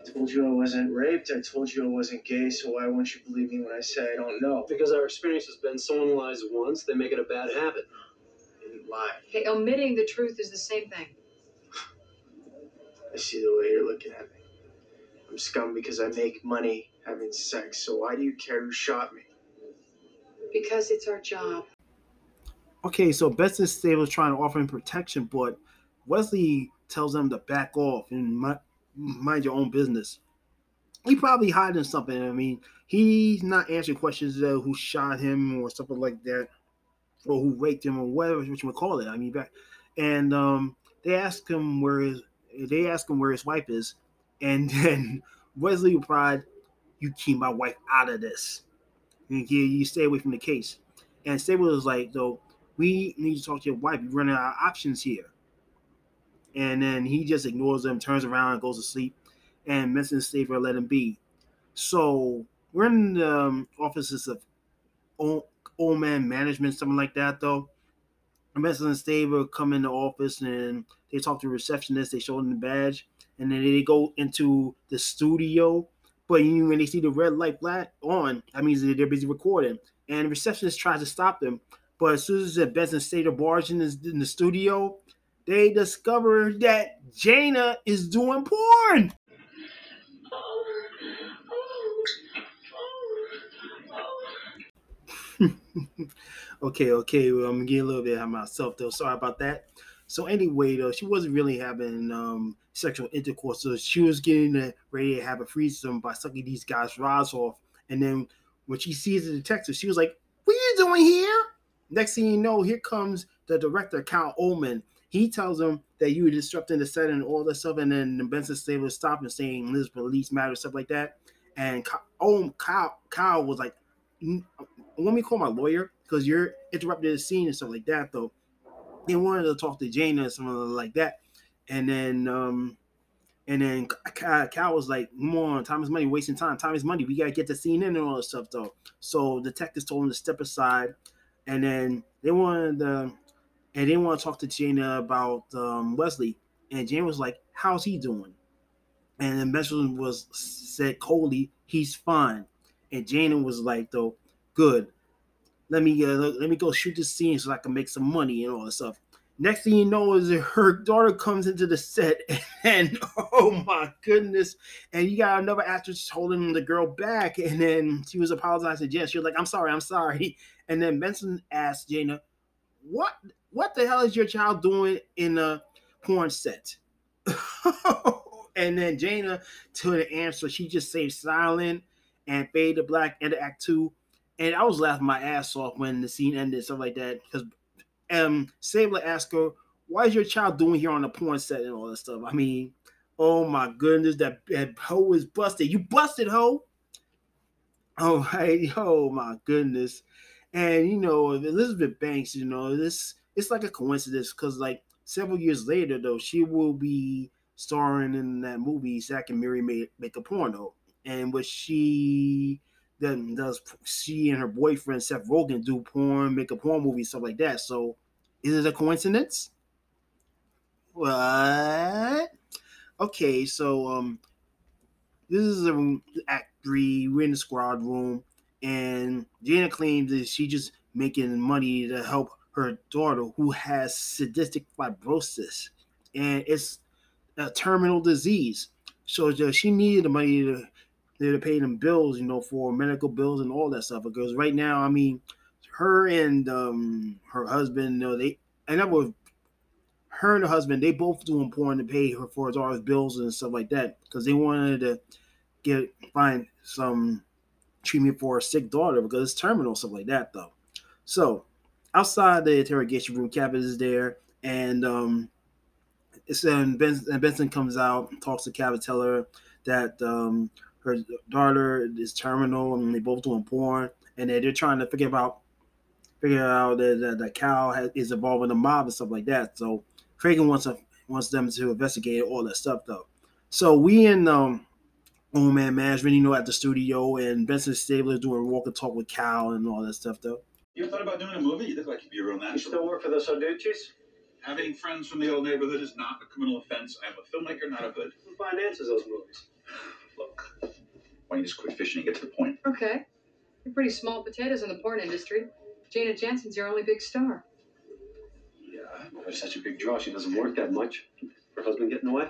I told you I wasn't raped. I told you I wasn't gay. So why won't you believe me when I say I don't know? Because our experience has been someone lies once, they make it a bad habit. I didn't lie. Hey, omitting the truth is the same thing. I see the way you're looking at me. I'm scum because I make money having sex. So why do you care who shot me? Because it's our job. Okay, so Best Benson Stabler's trying to offer him protection, but Wesley tells them to back off and mind your own business. He probably hiding something. I mean, he's not answering questions uh, who shot him or something like that, or who raped him or whatever what you call it. I mean, back and um, they ask him where his they ask him where his wife is, and then Wesley replied, "You keep my wife out of this. And You, you stay away from the case." And Stabler was like, "Though we need to talk to your wife. You're running out of options here." And then he just ignores them, turns around, and goes to sleep. And Benson Stabler let him be. So we're in the um, offices of old, man management, something like that, though. And Benson Stabler come in the office and they talk to the receptionist. They show them the badge, and then they go into the studio. But you when they see the red light on, that means they're busy recording. And the receptionist tries to stop them, but as soon as the Benson Stabler barge in the, in the studio, they discover that Jana is doing porn. okay, okay. Well, I'm getting a little bit of myself though. Sorry about that. So anyway, though, she wasn't really having um, sexual intercourse. So she was getting ready to have a threesome by sucking these guys' rods off. And then when she sees the detective, she was like, "What are you doing here?" next thing you know, here comes the director, Cal Ullman. He tells him that you were disrupting the set and all that stuff, and then Benson Stabler stopped and saying this police matter, stuff like that. And oh, Kyle, Kyle was like, "Let me call my lawyer because you're interrupting the scene and stuff like that." Though they wanted to talk to Jana or something like that, and then um, and then Cal was like, "Come on, time is money, wasting time. Time is money. We gotta get the scene in and all this stuff, though." So the detectives told him to step aside, and then they wanted to, and they want to talk to Jana about um, Wesley, and Jane was like, "How's he doing?" And then Benson was said coldly, "He's fine," and Jana was like, "Though, good. Let me uh, let me go shoot this scene so I can make some money and all that stuff." Next thing you know is her daughter comes into the set, and oh my goodness! And you got another actress holding the girl back, and then she was apologizing. Yes, she was like, "I'm sorry, I'm sorry." And then Benson asked Jana, "What? What the hell is your child doing in a porn set?" and then Jana, to the answer, she just stayed silent and fade to black into Act Two. And I was laughing my ass off when the scene ended, stuff like that, because um Stabler asked her, "Why is your child doing here on the porn set and all that stuff?" I mean, oh my goodness, that, that hoe is busted. You busted hoe. Oh, hey, oh my goodness. And you know, Elizabeth Banks, you know, this it's like a coincidence because like several years later though, she will be starring in that movie Zack and Miri make, make a porno. And what she then does she and her boyfriend Seth Rogen do porn, make a porn movie, stuff like that. So is it a coincidence? What? Okay, so um this is a act three, we're in the squad room, and Jana claims that she just making money to help her daughter who has cystic fibrosis and it's a terminal disease. So she needed the money to there to pay them bills, you know, for medical bills and all that stuff. Because right now, I mean, her and um, her husband, you know, they and that her and her husband, they both do important to pay her for his daughter's bills and stuff like that because they wanted to get find some treatment for a sick daughter because it's terminal stuff like that though. So outside the interrogation room, Cabot is there, and um, it's and Benson, and Benson comes out, talks to Cabot, tell her that um, her daughter is terminal and they both doing porn and they're trying to figure out figure out that, that, that Cal has, is involved in the mob and stuff like that. So Cragen wants to, wants them to investigate all that stuff though. So we in um Old Man Management, you know, at the studio and Benson Stabler doing walk and talk with Cal and all that stuff though. You ever thought about doing a movie? You look like you'd be a real natural. You still work for the Sarducci's? Having friends from the old neighborhood is not a criminal offense. I'm a filmmaker, not a hood. Who finances those movies? Look, why don't you just quit fishing and get to the point? Okay. You're pretty small potatoes in the porn industry. Jana Jensen's your only big star. Yeah, for such a big draw, she doesn't work that much. Her husband getting away?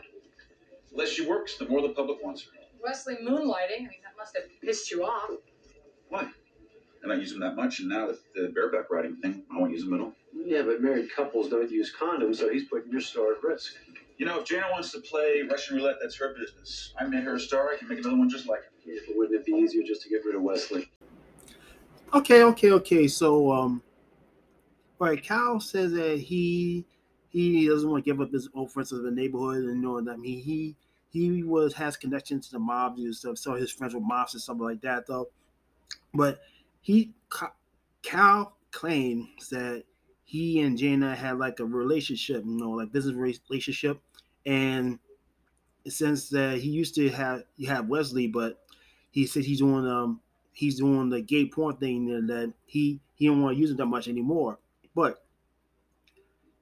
The less she works, the more the public wants her. Wesley moonlighting, I mean, that must have pissed you off. Why? I don't use them that much, and now with the bareback riding thing, I won't use them at all. Yeah, but married couples don't use condoms, so he's putting your star at risk. You know, if Jana wants to play Russian roulette, that's her business. I made her a star. I can make another one just like her. Yeah, but wouldn't it be easier just to get rid of Wesley? Okay, okay, okay. So, um, all right, Cal says that he he doesn't want to give up his old friends of the neighborhood and know that I mean he he was has connections to the mobs and stuff, so his friends were mobs and something like that though. But he Cal claims that he and Jana had like a relationship, you know, like business relationship, and since that he used to have have Wesley, but he said he's doing um he's doing the gay porn thing and that he he don't want to use it that much anymore. But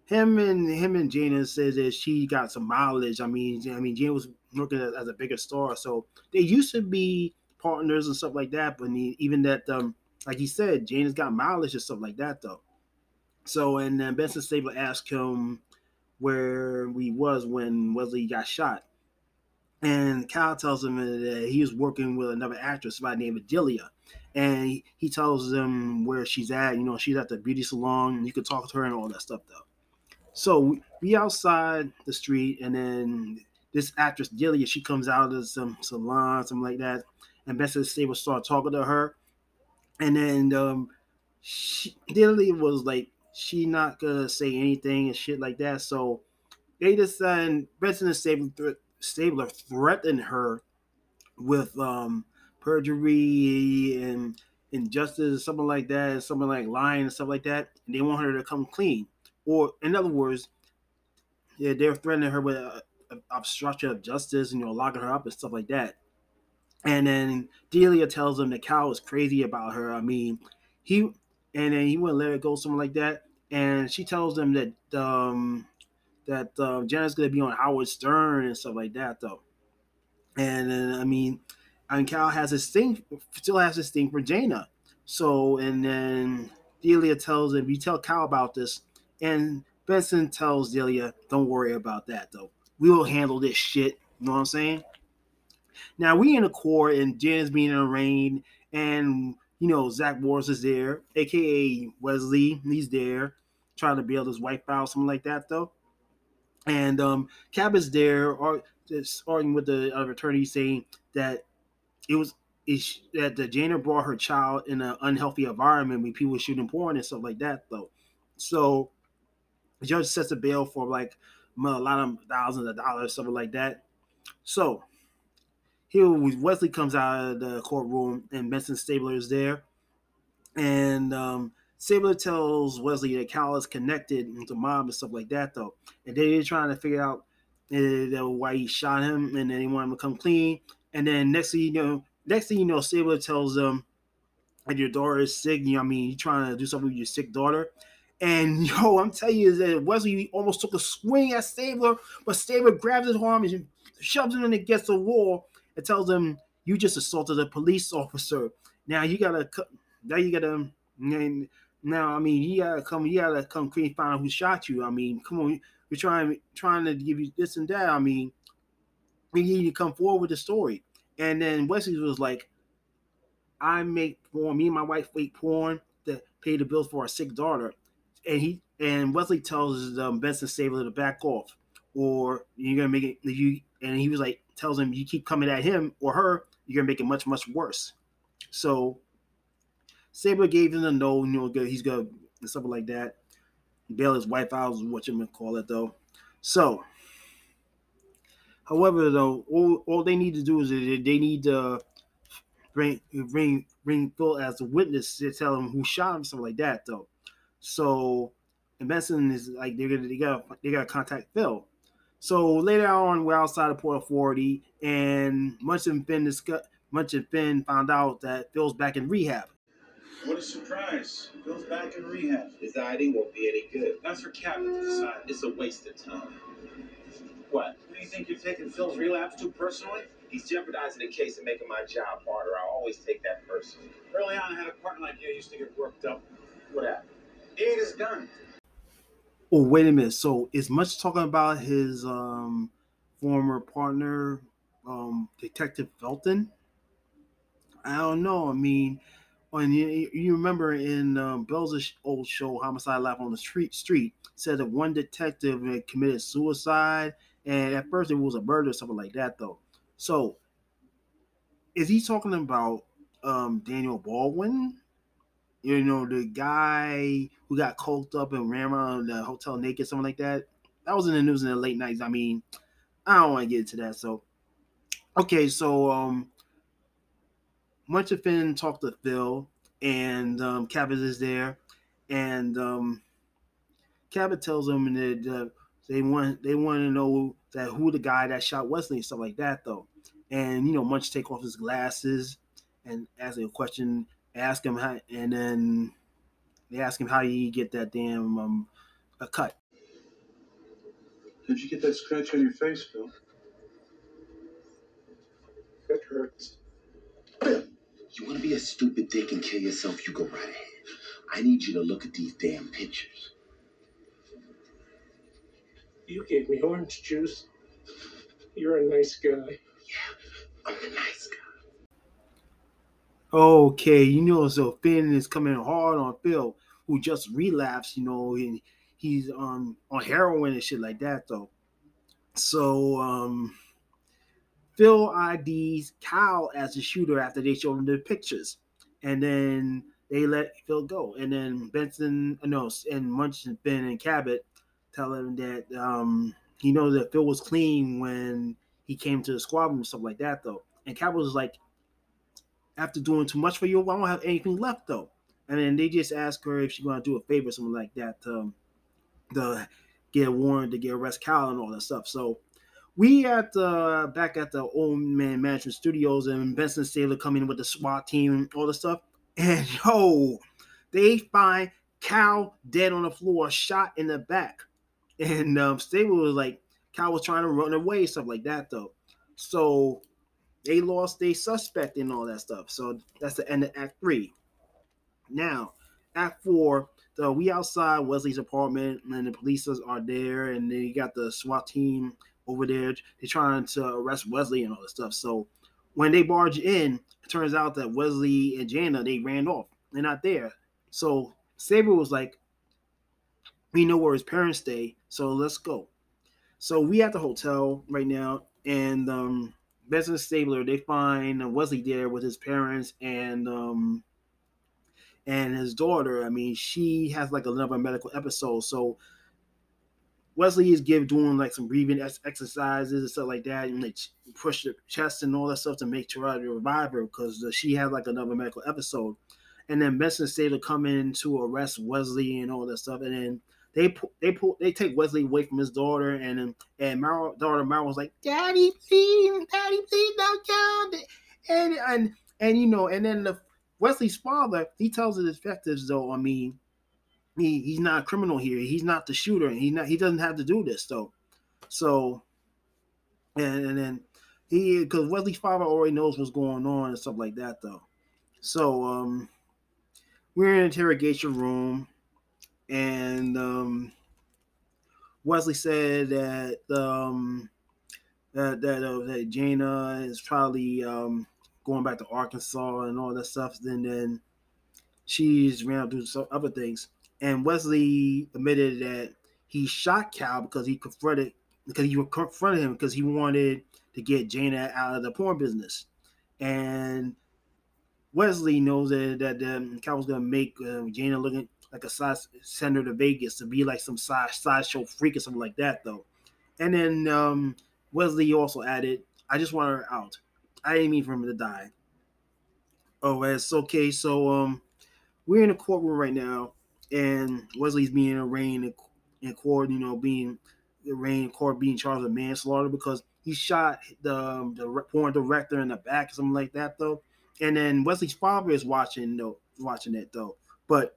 him and him and Jana says that she got some mileage. I mean, I mean, Jana was working as, as a bigger star, so they used to be partners and stuff like that. But he, even that, um, like he said, Jana's got mileage and stuff like that, though. So, and then Benson Stabler asked him where we was when Wesley got shot. And Cal tells him that he was working with another actress by the name of Delia. And he tells them where she's at. You know, she's at the beauty salon. You could talk to her and all that stuff, though. So we outside the street, and then this actress Delia, she comes out of some salon, something like that. And Benson Stabler start talking to her. And then um, she Delia was like she not gonna say anything and shit like that. So they decided Benson and Stabler, threatened her with um perjury and injustice, something like that, something like lying and stuff like that. And they want her to come clean. Or in other words, yeah, they're threatening her with uh, obstruction of justice and you know locking her up and stuff like that. And then Delia tells them that Cal is crazy about her. I mean, he and then he wouldn't let her go, something like that. And she tells them that um that uh, Janet's gonna be on Howard Stern and stuff like that, though. And I mean, and Cal has his thing, still has his thing for Jana. So and then Delia tells him, "You tell Cal about this," and Benson tells Delia, "Don't worry about that, though. We will handle this shit." You know what I'm saying? Now we in the court and Jan's being arraigned, and you know Zach Morris is there, aka Wesley. He's there, trying to bail his wife out, something like that, though. And um, Cab is there, or just arguing with the other attorney, saying that it was is that the Jana brought her child in an unhealthy environment with people shooting porn and stuff like that, though. So the judge sets a bail for like a lot of thousands of dollars, something like that. So here Wesley comes out of the courtroom and Benson Stabler is there. And um, Stabler tells Wesley that Cal is connected to mob and stuff like that, though. And they're trying to figure out uh, why he shot him and then he want him to come clean. And then next thing you know, next thing you know, Stabler tells them that your daughter is sick. You know, I mean, you're trying to do something with your sick daughter. And yo, I'm telling you that Wesley almost took a swing at Stabler, but Stabler grabs his arm and shoves him against the wall and tells him, "You just assaulted a police officer. Now you gotta, now you gotta, now I mean, you gotta come, you gotta come clean, find out who shot you. I mean, come on, we're trying, trying to give you this and that. I mean, you need to come forward with the story." And then Wesley was like, I make porn, me and my wife make porn to pay the bills for our sick daughter. And he and Wesley tells um, Benson Stabler to back off, or you're gonna make it you and he was like tells him you keep coming at him or her, you're gonna make it much, much worse. So Stabler gave him a no, you know, good, he's gonna something like that. Bail his wife out is what you gonna call it though. So However, though, all, all they need to do is they, need to bring bring bring Phil as a witness to tell him who shot him, something like that, though. So, and Benson is like they're gonna they got they got to contact Phil. So later on, we're outside of Port Authority, and Munch and Fin discuss, Munch and Fin found out that Phil's back in rehab. What a surprise. Phil's back in rehab. His ID won't be any good. That's for Captain to decide. It's a waste of time. What? Do you think you're taking Phil's relapse too personally? He's jeopardizing the case and making my job harder. I always take that personally. Early on, I had a partner like you. I used to get worked up. What happened? He ate his gun. Oh, wait a minute. So is Munch talking about his um former partner, um, Detective Felton? I don't know. I mean, when you, you remember in um, Belzer's old show, Homicide Life on the Street, Street said that one detective committed suicide, and at first it was a murder, or something like that, though. So, is he talking about um, Daniel Baldwin? You know, the guy who got coked up and ran around the hotel naked, something like that. That was in the news in the late nights. I mean, I don't want to get into that. So, okay, so um, Munch and Fin talked to Phil, and um, Cabot is there, and um, Cabot tells them that uh, they want they want to know that who the guy that shot Wesley and stuff like that though, and you know Munch take off his glasses and ask a question, ask him how, and then they ask him how you get that damn um a cut. How'd you get that scratch on your face, Phil? It hurts. You want to be a stupid dick and kill yourself? You go right ahead. I need you to look at these damn pictures. You gave me orange juice. You're a nice guy. Yeah, I'm the nice guy. Okay, you know, so Fin is coming hard on Phil, who just relapsed, you know, and he's um on heroin and shit like that though. So um Phil IDs Kyle as the shooter after they showed him the pictures. And then they let Phil go, and then Benson, no, and Munch, Ben, and Cabot tell him that um, he knows that Phil was clean when he came to the squad room and stuff like that, though. And Cabot was like, after doing too much for you, I don't have anything left, though. And then they just ask her if she's going to do a favor, something like that, um, to get a warrant to get arrest Kyle and all that stuff. So we at the back at the old man management studios and Benson Stabler coming in with the SWAT team and all the stuff. And yo, they find Cal dead on the floor, shot in the back. And um, Stabler was like, Cal was trying to run away, stuff like that, though. So they lost a suspect and all that stuff. So that's the end of Act Three. Now, Act Four, the we outside Wesley's apartment, and the police are there, and they got the SWAT team over there. They're trying to arrest Wesley and all this stuff. So when they barge in, it turns out that Wesley and Jana they ran off. They're not there. So Saber was like, "We know where his parents stay, so let's go." So we at the hotel right now, and um, Benson Stabler they find Wesley there with his parents and um, and his daughter. I mean, she has like another medical episode, so Wesley is give doing like some breathing exercises and stuff like that, and like push the chest and all that stuff to make try revive her because she had like another medical episode. And then Benson Stabler come in to arrest Wesley and all that stuff, and then they they pull they take Wesley away from his daughter, and and Meryl, daughter Meryl was like, "Daddy, please, Daddy, please don't kill Me. And and and you know, and then the Wesley's father he tells the detectives though, I mean he he's not a criminal here. He's not the shooter. He not he doesn't have to do this though. So and, and then he because Wesley's father already knows what's going on and stuff like that though. So um we're in interrogation room and um Wesley said that um that that, uh, that Jana is probably um going back to Arkansas and all that stuff. Then then she's ran to some other things and Wesley admitted that he shot Cal because he confronted because he confronted him because he wanted to get Jana out of the porn business, and Wesley knows that that um, Cal was gonna make uh, Jana looking like a side sender to Vegas to be like some side sideshow freak or something like that though, and then um, Wesley also added, "I just want her out. I didn't mean for him to die." Oh, it's okay. So um, we're in a courtroom right now, and Wesley's being arraigned in, in court, you know, being arraigned in court, being charged with manslaughter because he shot the um, the porn director in the back, or something like that, though. And then Wesley's father is watching, though, watching it though. But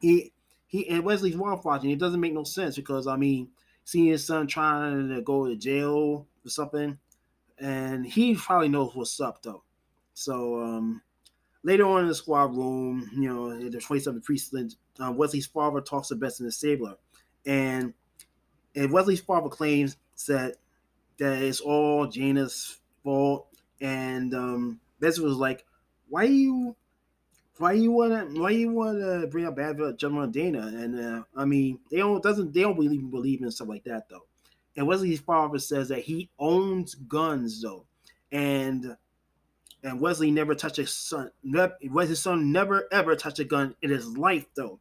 he he and Wesley's wife watching. It doesn't make no sense because I mean, seeing his son trying to go to jail or something, and he probably knows what's up though. So um, later on in the squad room, you know, the 27th precinct, uh, Wesley's father talks to Benson and Stabler, and and Wesley's father claims that that it's all Jana's fault, and um, was like, "Why you, why you wanna, why you wanna bring up bad on Dana?" And uh, I mean, they don't doesn't they don't believe believe in stuff like that though. And Wesley's father says that he owns guns though, and and Wesley never touched his son. Wesley's son never ever touched a gun in his life, though.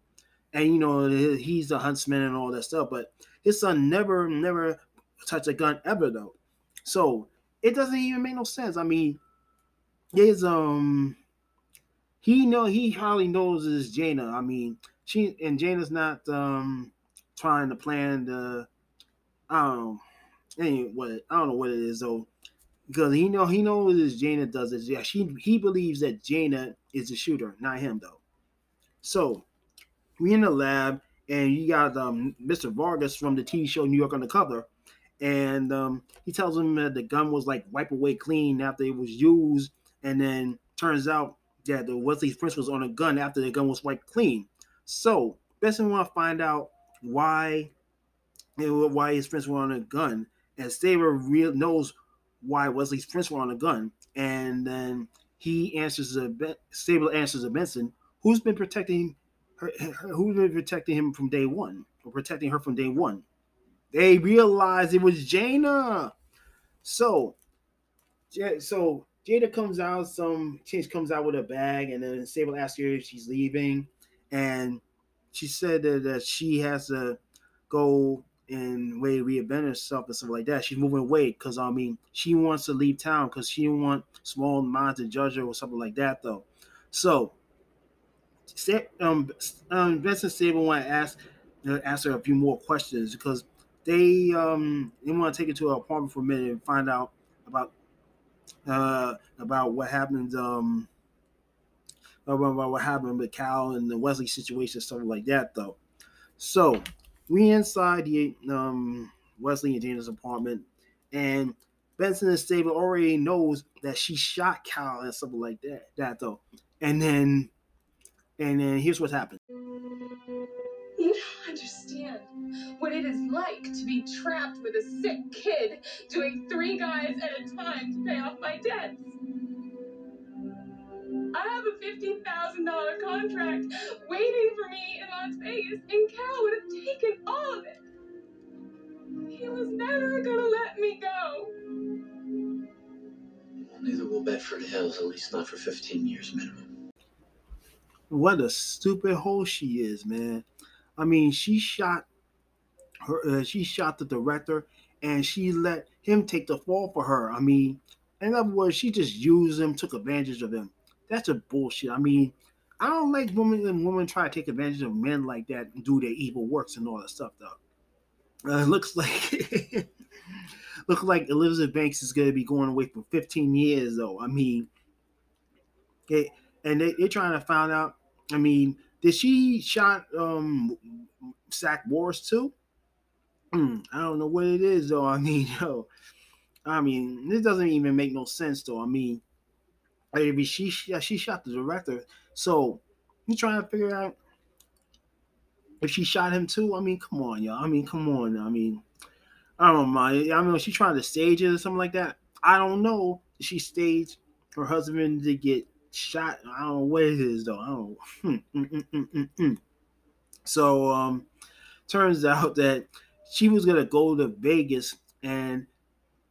And you know he's a huntsman and all that stuff, but his son never, never touched a gun ever, though. So it doesn't even make no sense. I mean, his um, he know he hardly knows is Jana. I mean, she and Jana's not um trying to plan the. I don't know. Anyway, what I don't know what it is though because he know he knows that Jana does it. Yeah, she he believes that Jana is the shooter, not him though. So we in the lab, and you got um, Mr. Vargas from the TV show New York Undercover, and um, he tells him that the gun was like wiped away clean after it was used, and then turns out that the Wesley's prints was on a gun after the gun was wiped clean. So Benson want to find out why why his prints were on a gun, and Stabler real knows why Wesley's prints were on the gun, and then he answers a Stabler answers a Benson, who's been protecting her, who's been protecting him from day one, or protecting her from day one. They realized it was Jana. So, so Jada comes out, some change comes out with a bag, and then Sable asks her if she's leaving, and she said that, that she has to go and way reinvent herself and stuff like that. She's moving away because I mean she wants to leave town because she don't want small minds to judge her or something like that though. So um, um Vincent Sable want to ask uh, ask her a few more questions because they um they want to take her to her apartment for a minute and find out about uh about what happened um about what happened with Cal and the Wesley situation, stuff like that though. So we inside the um, Wesley and Jana's apartment, and Benson and Stabler already knows that she shot Cal and something like that. That though, and then, and then here's what happened. You don't understand what it is like to be trapped with a sick kid doing three guys at a time to pay off my debts. I have a $15,000 contract waiting for me in Las Vegas, and Cal would have taken all of it. He was never gonna let me go. Well, neither will Bedford Hills, at least not for 15 years minimum. What a stupid hoe she is, man. I mean, she shot her. Uh, she shot the director, and she let him take the fall for her. I mean, in other words, she just used him, took advantage of him. That's a bullshit. I mean, I don't like women and women try to take advantage of men like that and do their evil works and all that stuff though. Uh, looks like looks like Elizabeth Banks is gonna be going away for 15 years though. I mean, it, and they, they're trying to find out. I mean, did she shot um Zach Morris too? Mm, I don't know what it is though. I mean, yo, I mean, this doesn't even make no sense though. I mean, Maybe she she shot the director. So you trying to figure out if she shot him too. I mean, come on, y'all. I mean, come on. I mean, I don't mind. I mean, she trying to stage it or something like that. I don't know. She staged her husband to get shot. I don't know what it is though. I don't. Hmm, mm, mm, mm, so um, turns out that she was gonna go to Vegas and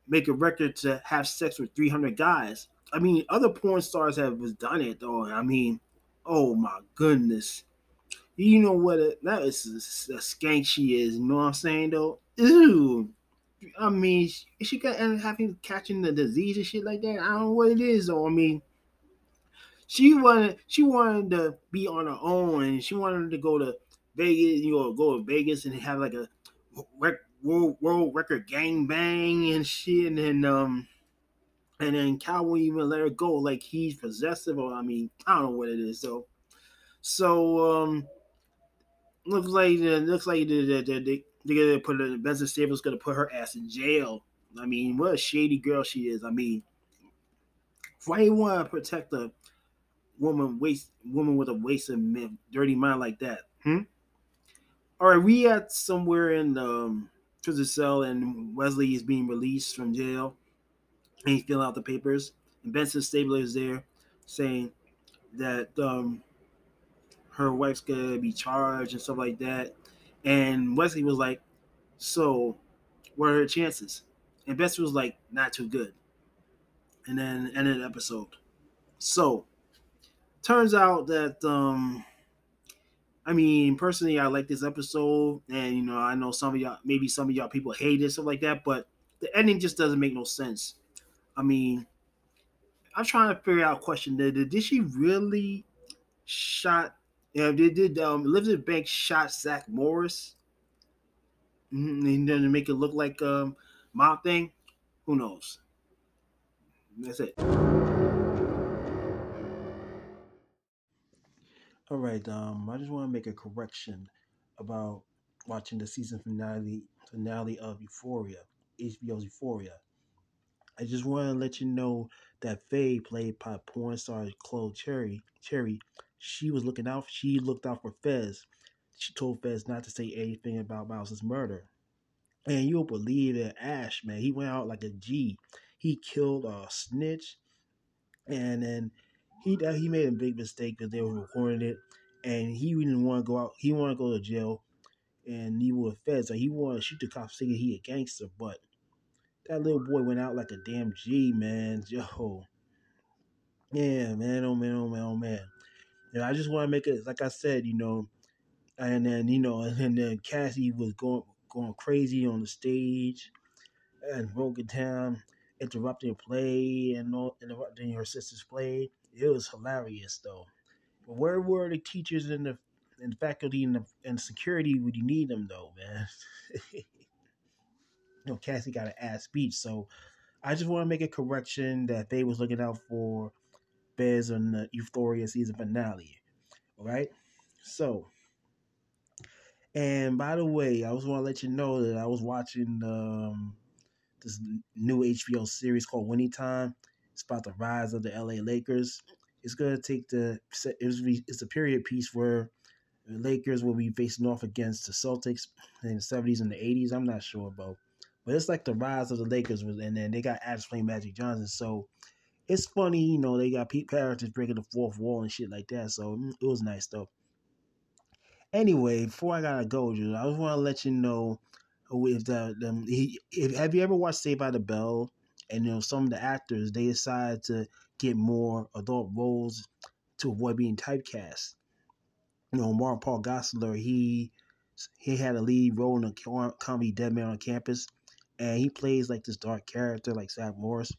make a record to have sex with 300 guys. I mean, other porn stars have done it though. I mean, oh my goodness. You know what? That is a, skank she is. You know what I'm saying though? Ew. I mean, she, she got and having catching the disease and shit like that. I don't know what it is though. I mean, she wanted she wanted to be on her own and she wanted to go to Vegas, you know, go to Vegas and have like a world world record gang bang and shit, and then um and then Cal won't even let her go, like he's possessive, or I mean, I don't know what it is though. So um looks like uh, looks like they, they, they, they're gonna put her Benson Stabler's gonna put her ass in jail. I mean, what a shady girl she is. I mean, why you want to protect a woman waste woman with a wasted dirty mind like that? Hmm. All right, we at somewhere in the um, prison cell, and Wesley is being released from jail and he's filling out the papers. And Benson Stabler is there saying that um, her wife's gonna be charged and stuff like that. And Wesley was like, "So, what are her chances?" And Benson was like, "Not too good." And then ended the episode. So, turns out that um, I mean, personally, I like this episode, and you know, I know some of y'all, maybe some of y'all people hate it, stuff like that, but the ending just doesn't make no sense. I mean, I'm trying to figure out a question. Did, did she really shot? You know, did did um, Elizabeth Banks shot Zach Morris? Mm-hmm, and then to make it look like um mob thing. Who knows? That's it. All right. Um, I just want to make a correction about watching the season finale finale of Euphoria, HBO's Euphoria. I just want to let you know that Faye, played by porn star Chloe Cherry, Cherry, she was looking out. She looked out for Fez. She told Fez not to say anything about Miles's murder. And you'll believe that Ash, man, he went out like a G. He killed a snitch, and then he uh, he made a big mistake because they were recording it, and he didn't want to go out. He wanted to go to jail, and he was Fez. He wanted to shoot the cops, thinking he a gangster, but that little boy went out like a damn G, man. Yo, Yeah, man, oh man, oh man, oh man. Know, I just want to make it like I said, you know, and then you know, and then Cassie was going going crazy on the stage, and broken down, interrupting play and all, interrupting her sister's play. It was hilarious though. But where were the teachers and the and faculty and the and security when you need them though, man? you know, Cassie got an ass speech, so I just want to make a correction that they was looking out for Fez on the Euphoria season finale. All right, so. And by the way, I just want to let you know that I was watching um, this new HBO series called Winning Time. It's about the rise of the LA Lakers. It's gonna take the it's a period piece where the Lakers will be facing off against the Celtics in the seventies and the eighties. I'm not sure about, but it's like the rise of the Lakers, and then they got Adams playing Magic Johnson. So it's funny, you know. They got Pete Paradis breaking the fourth wall and shit like that. So mm, it was nice though. Anyway, before I gotta go, dude, I just want to let you know if the, the he, if, have you ever watched Saved by the Bell? And you know some of the actors they decide to get more adult roles to avoid being typecast. You know, Mark Paul Gosselaar, he he had a lead role in the comedy Dead Man on Campus, and he plays like this dark character like Zach Morris.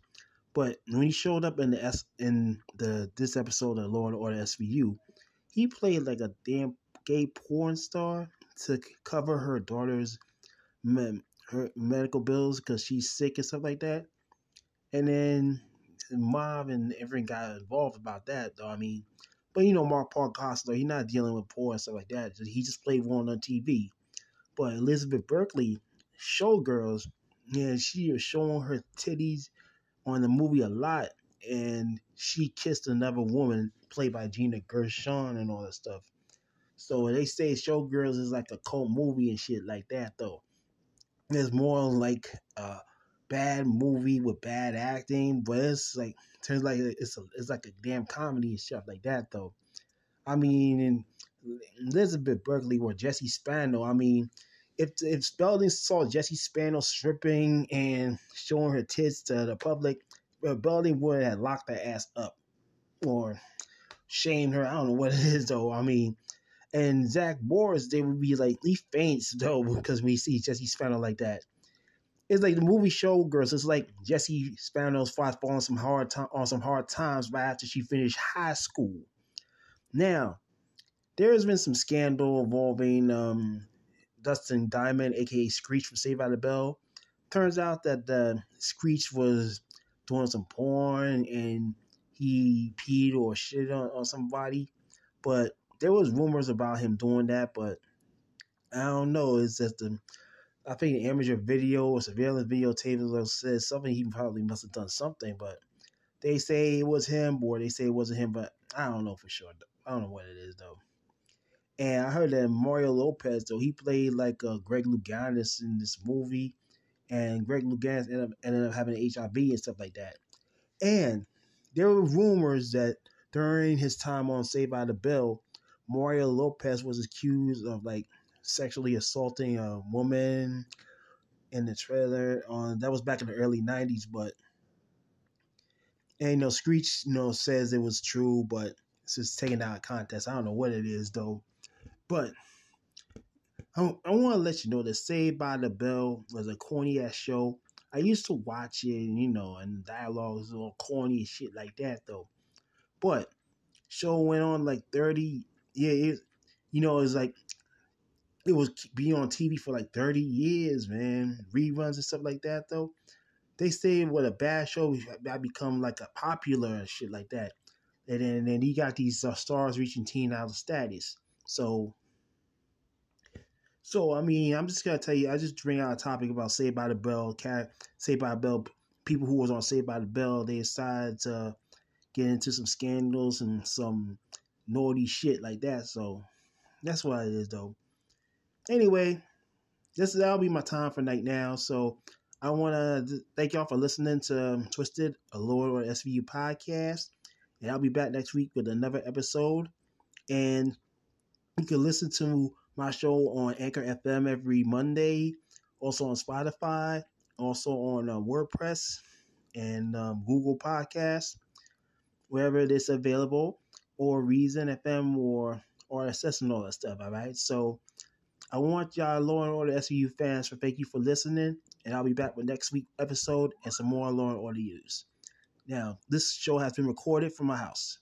But when he showed up in the S in the this episode of Law and Order SVU, he played like a damn gay porn star to cover her daughter's her medical bills because she's sick and stuff like that. And then Mob and everyone got involved about that, though. I mean, but you know, Mark Paul Gosselaar, he's not dealing with porn and stuff like that. He just played one on TV. But Elizabeth Berkley, Showgirls, yeah, she was showing her titties on the movie a lot, and she kissed another woman played by Gina Gershon and all that stuff. So they say Showgirls is like a cult movie and shit like that, though. It's more like a bad movie with bad acting, but it's like turns like it's a, it's like a damn comedy and stuff like that, though. I mean, Elizabeth Berkley or Jesse Spano. I mean, if if Belding saw Jesse Spano stripping and showing her tits to the public, Belding would have locked her ass up or shamed her. I don't know what it is though. I mean, and Zach Morris, they would be like, he faints though because we see Jesse Spano like that. It's like the movie Showgirls. It's like Jesse Spano's falling on some hard time on some hard times right after she finished high school. Now, there has been some scandal involving um, Dustin Diamond, aka Screech from Saved by the Bell. Turns out that uh, Screech was doing some porn and he peed or shit on, on somebody, but there was rumors about him doing that, but I don't know. It's just the I think the amateur video or surveillance videotape says something. He probably must have done something, but they say it was him, or they say it wasn't him, but I don't know for sure. I don't know what it is though. And I heard that Mario Lopez though he played like uh, Greg Louganis in this movie, and Greg Louganis ended up, ended up having HIV and stuff like that. And there were rumors that during his time on Saved by the Bell, Mario Lopez was accused of like sexually assaulting a woman in the trailer. On that was back in the early '90s, but and you know Screech you know says it was true, but it's just taken out of context. I don't know what it is though, but. I, I want to let you know that Saved by the Bell was a corny ass show. I used to watch it, you know, and dialogue was all corny and shit like that, though. But show went on like 30 yeah, you know, it's like it was be on TV for like 30 years, man. Reruns and stuff like that, though. They say what a bad show that become like a popular and shit like that. And then, and then got these uh, stars reaching teen idol status. So, so I mean, I'm just gonna tell you. I just bring out a topic about Saved by the Bell, cat Saved by the Bell. People who was on Saved by the Bell, they decided to get into some scandals and some naughty shit like that. So that's what it is, though. Anyway, this that'll be my time for night now. So I want to thank y'all for listening to um, Twisted, a Law and Order SVU podcast. And I'll be back next week with another episode. And you can listen to my show on Anchor FM every Monday, also on Spotify, also on uh, WordPress and um, Google Podcasts. wherever it is available, or Reason FM or Access and all that stuff. All right. So I want y'all Law and Order SVU fans for thank you for listening, and I'll be back with next week episode and some more Law and Order news. Now, this show has been recorded from my house.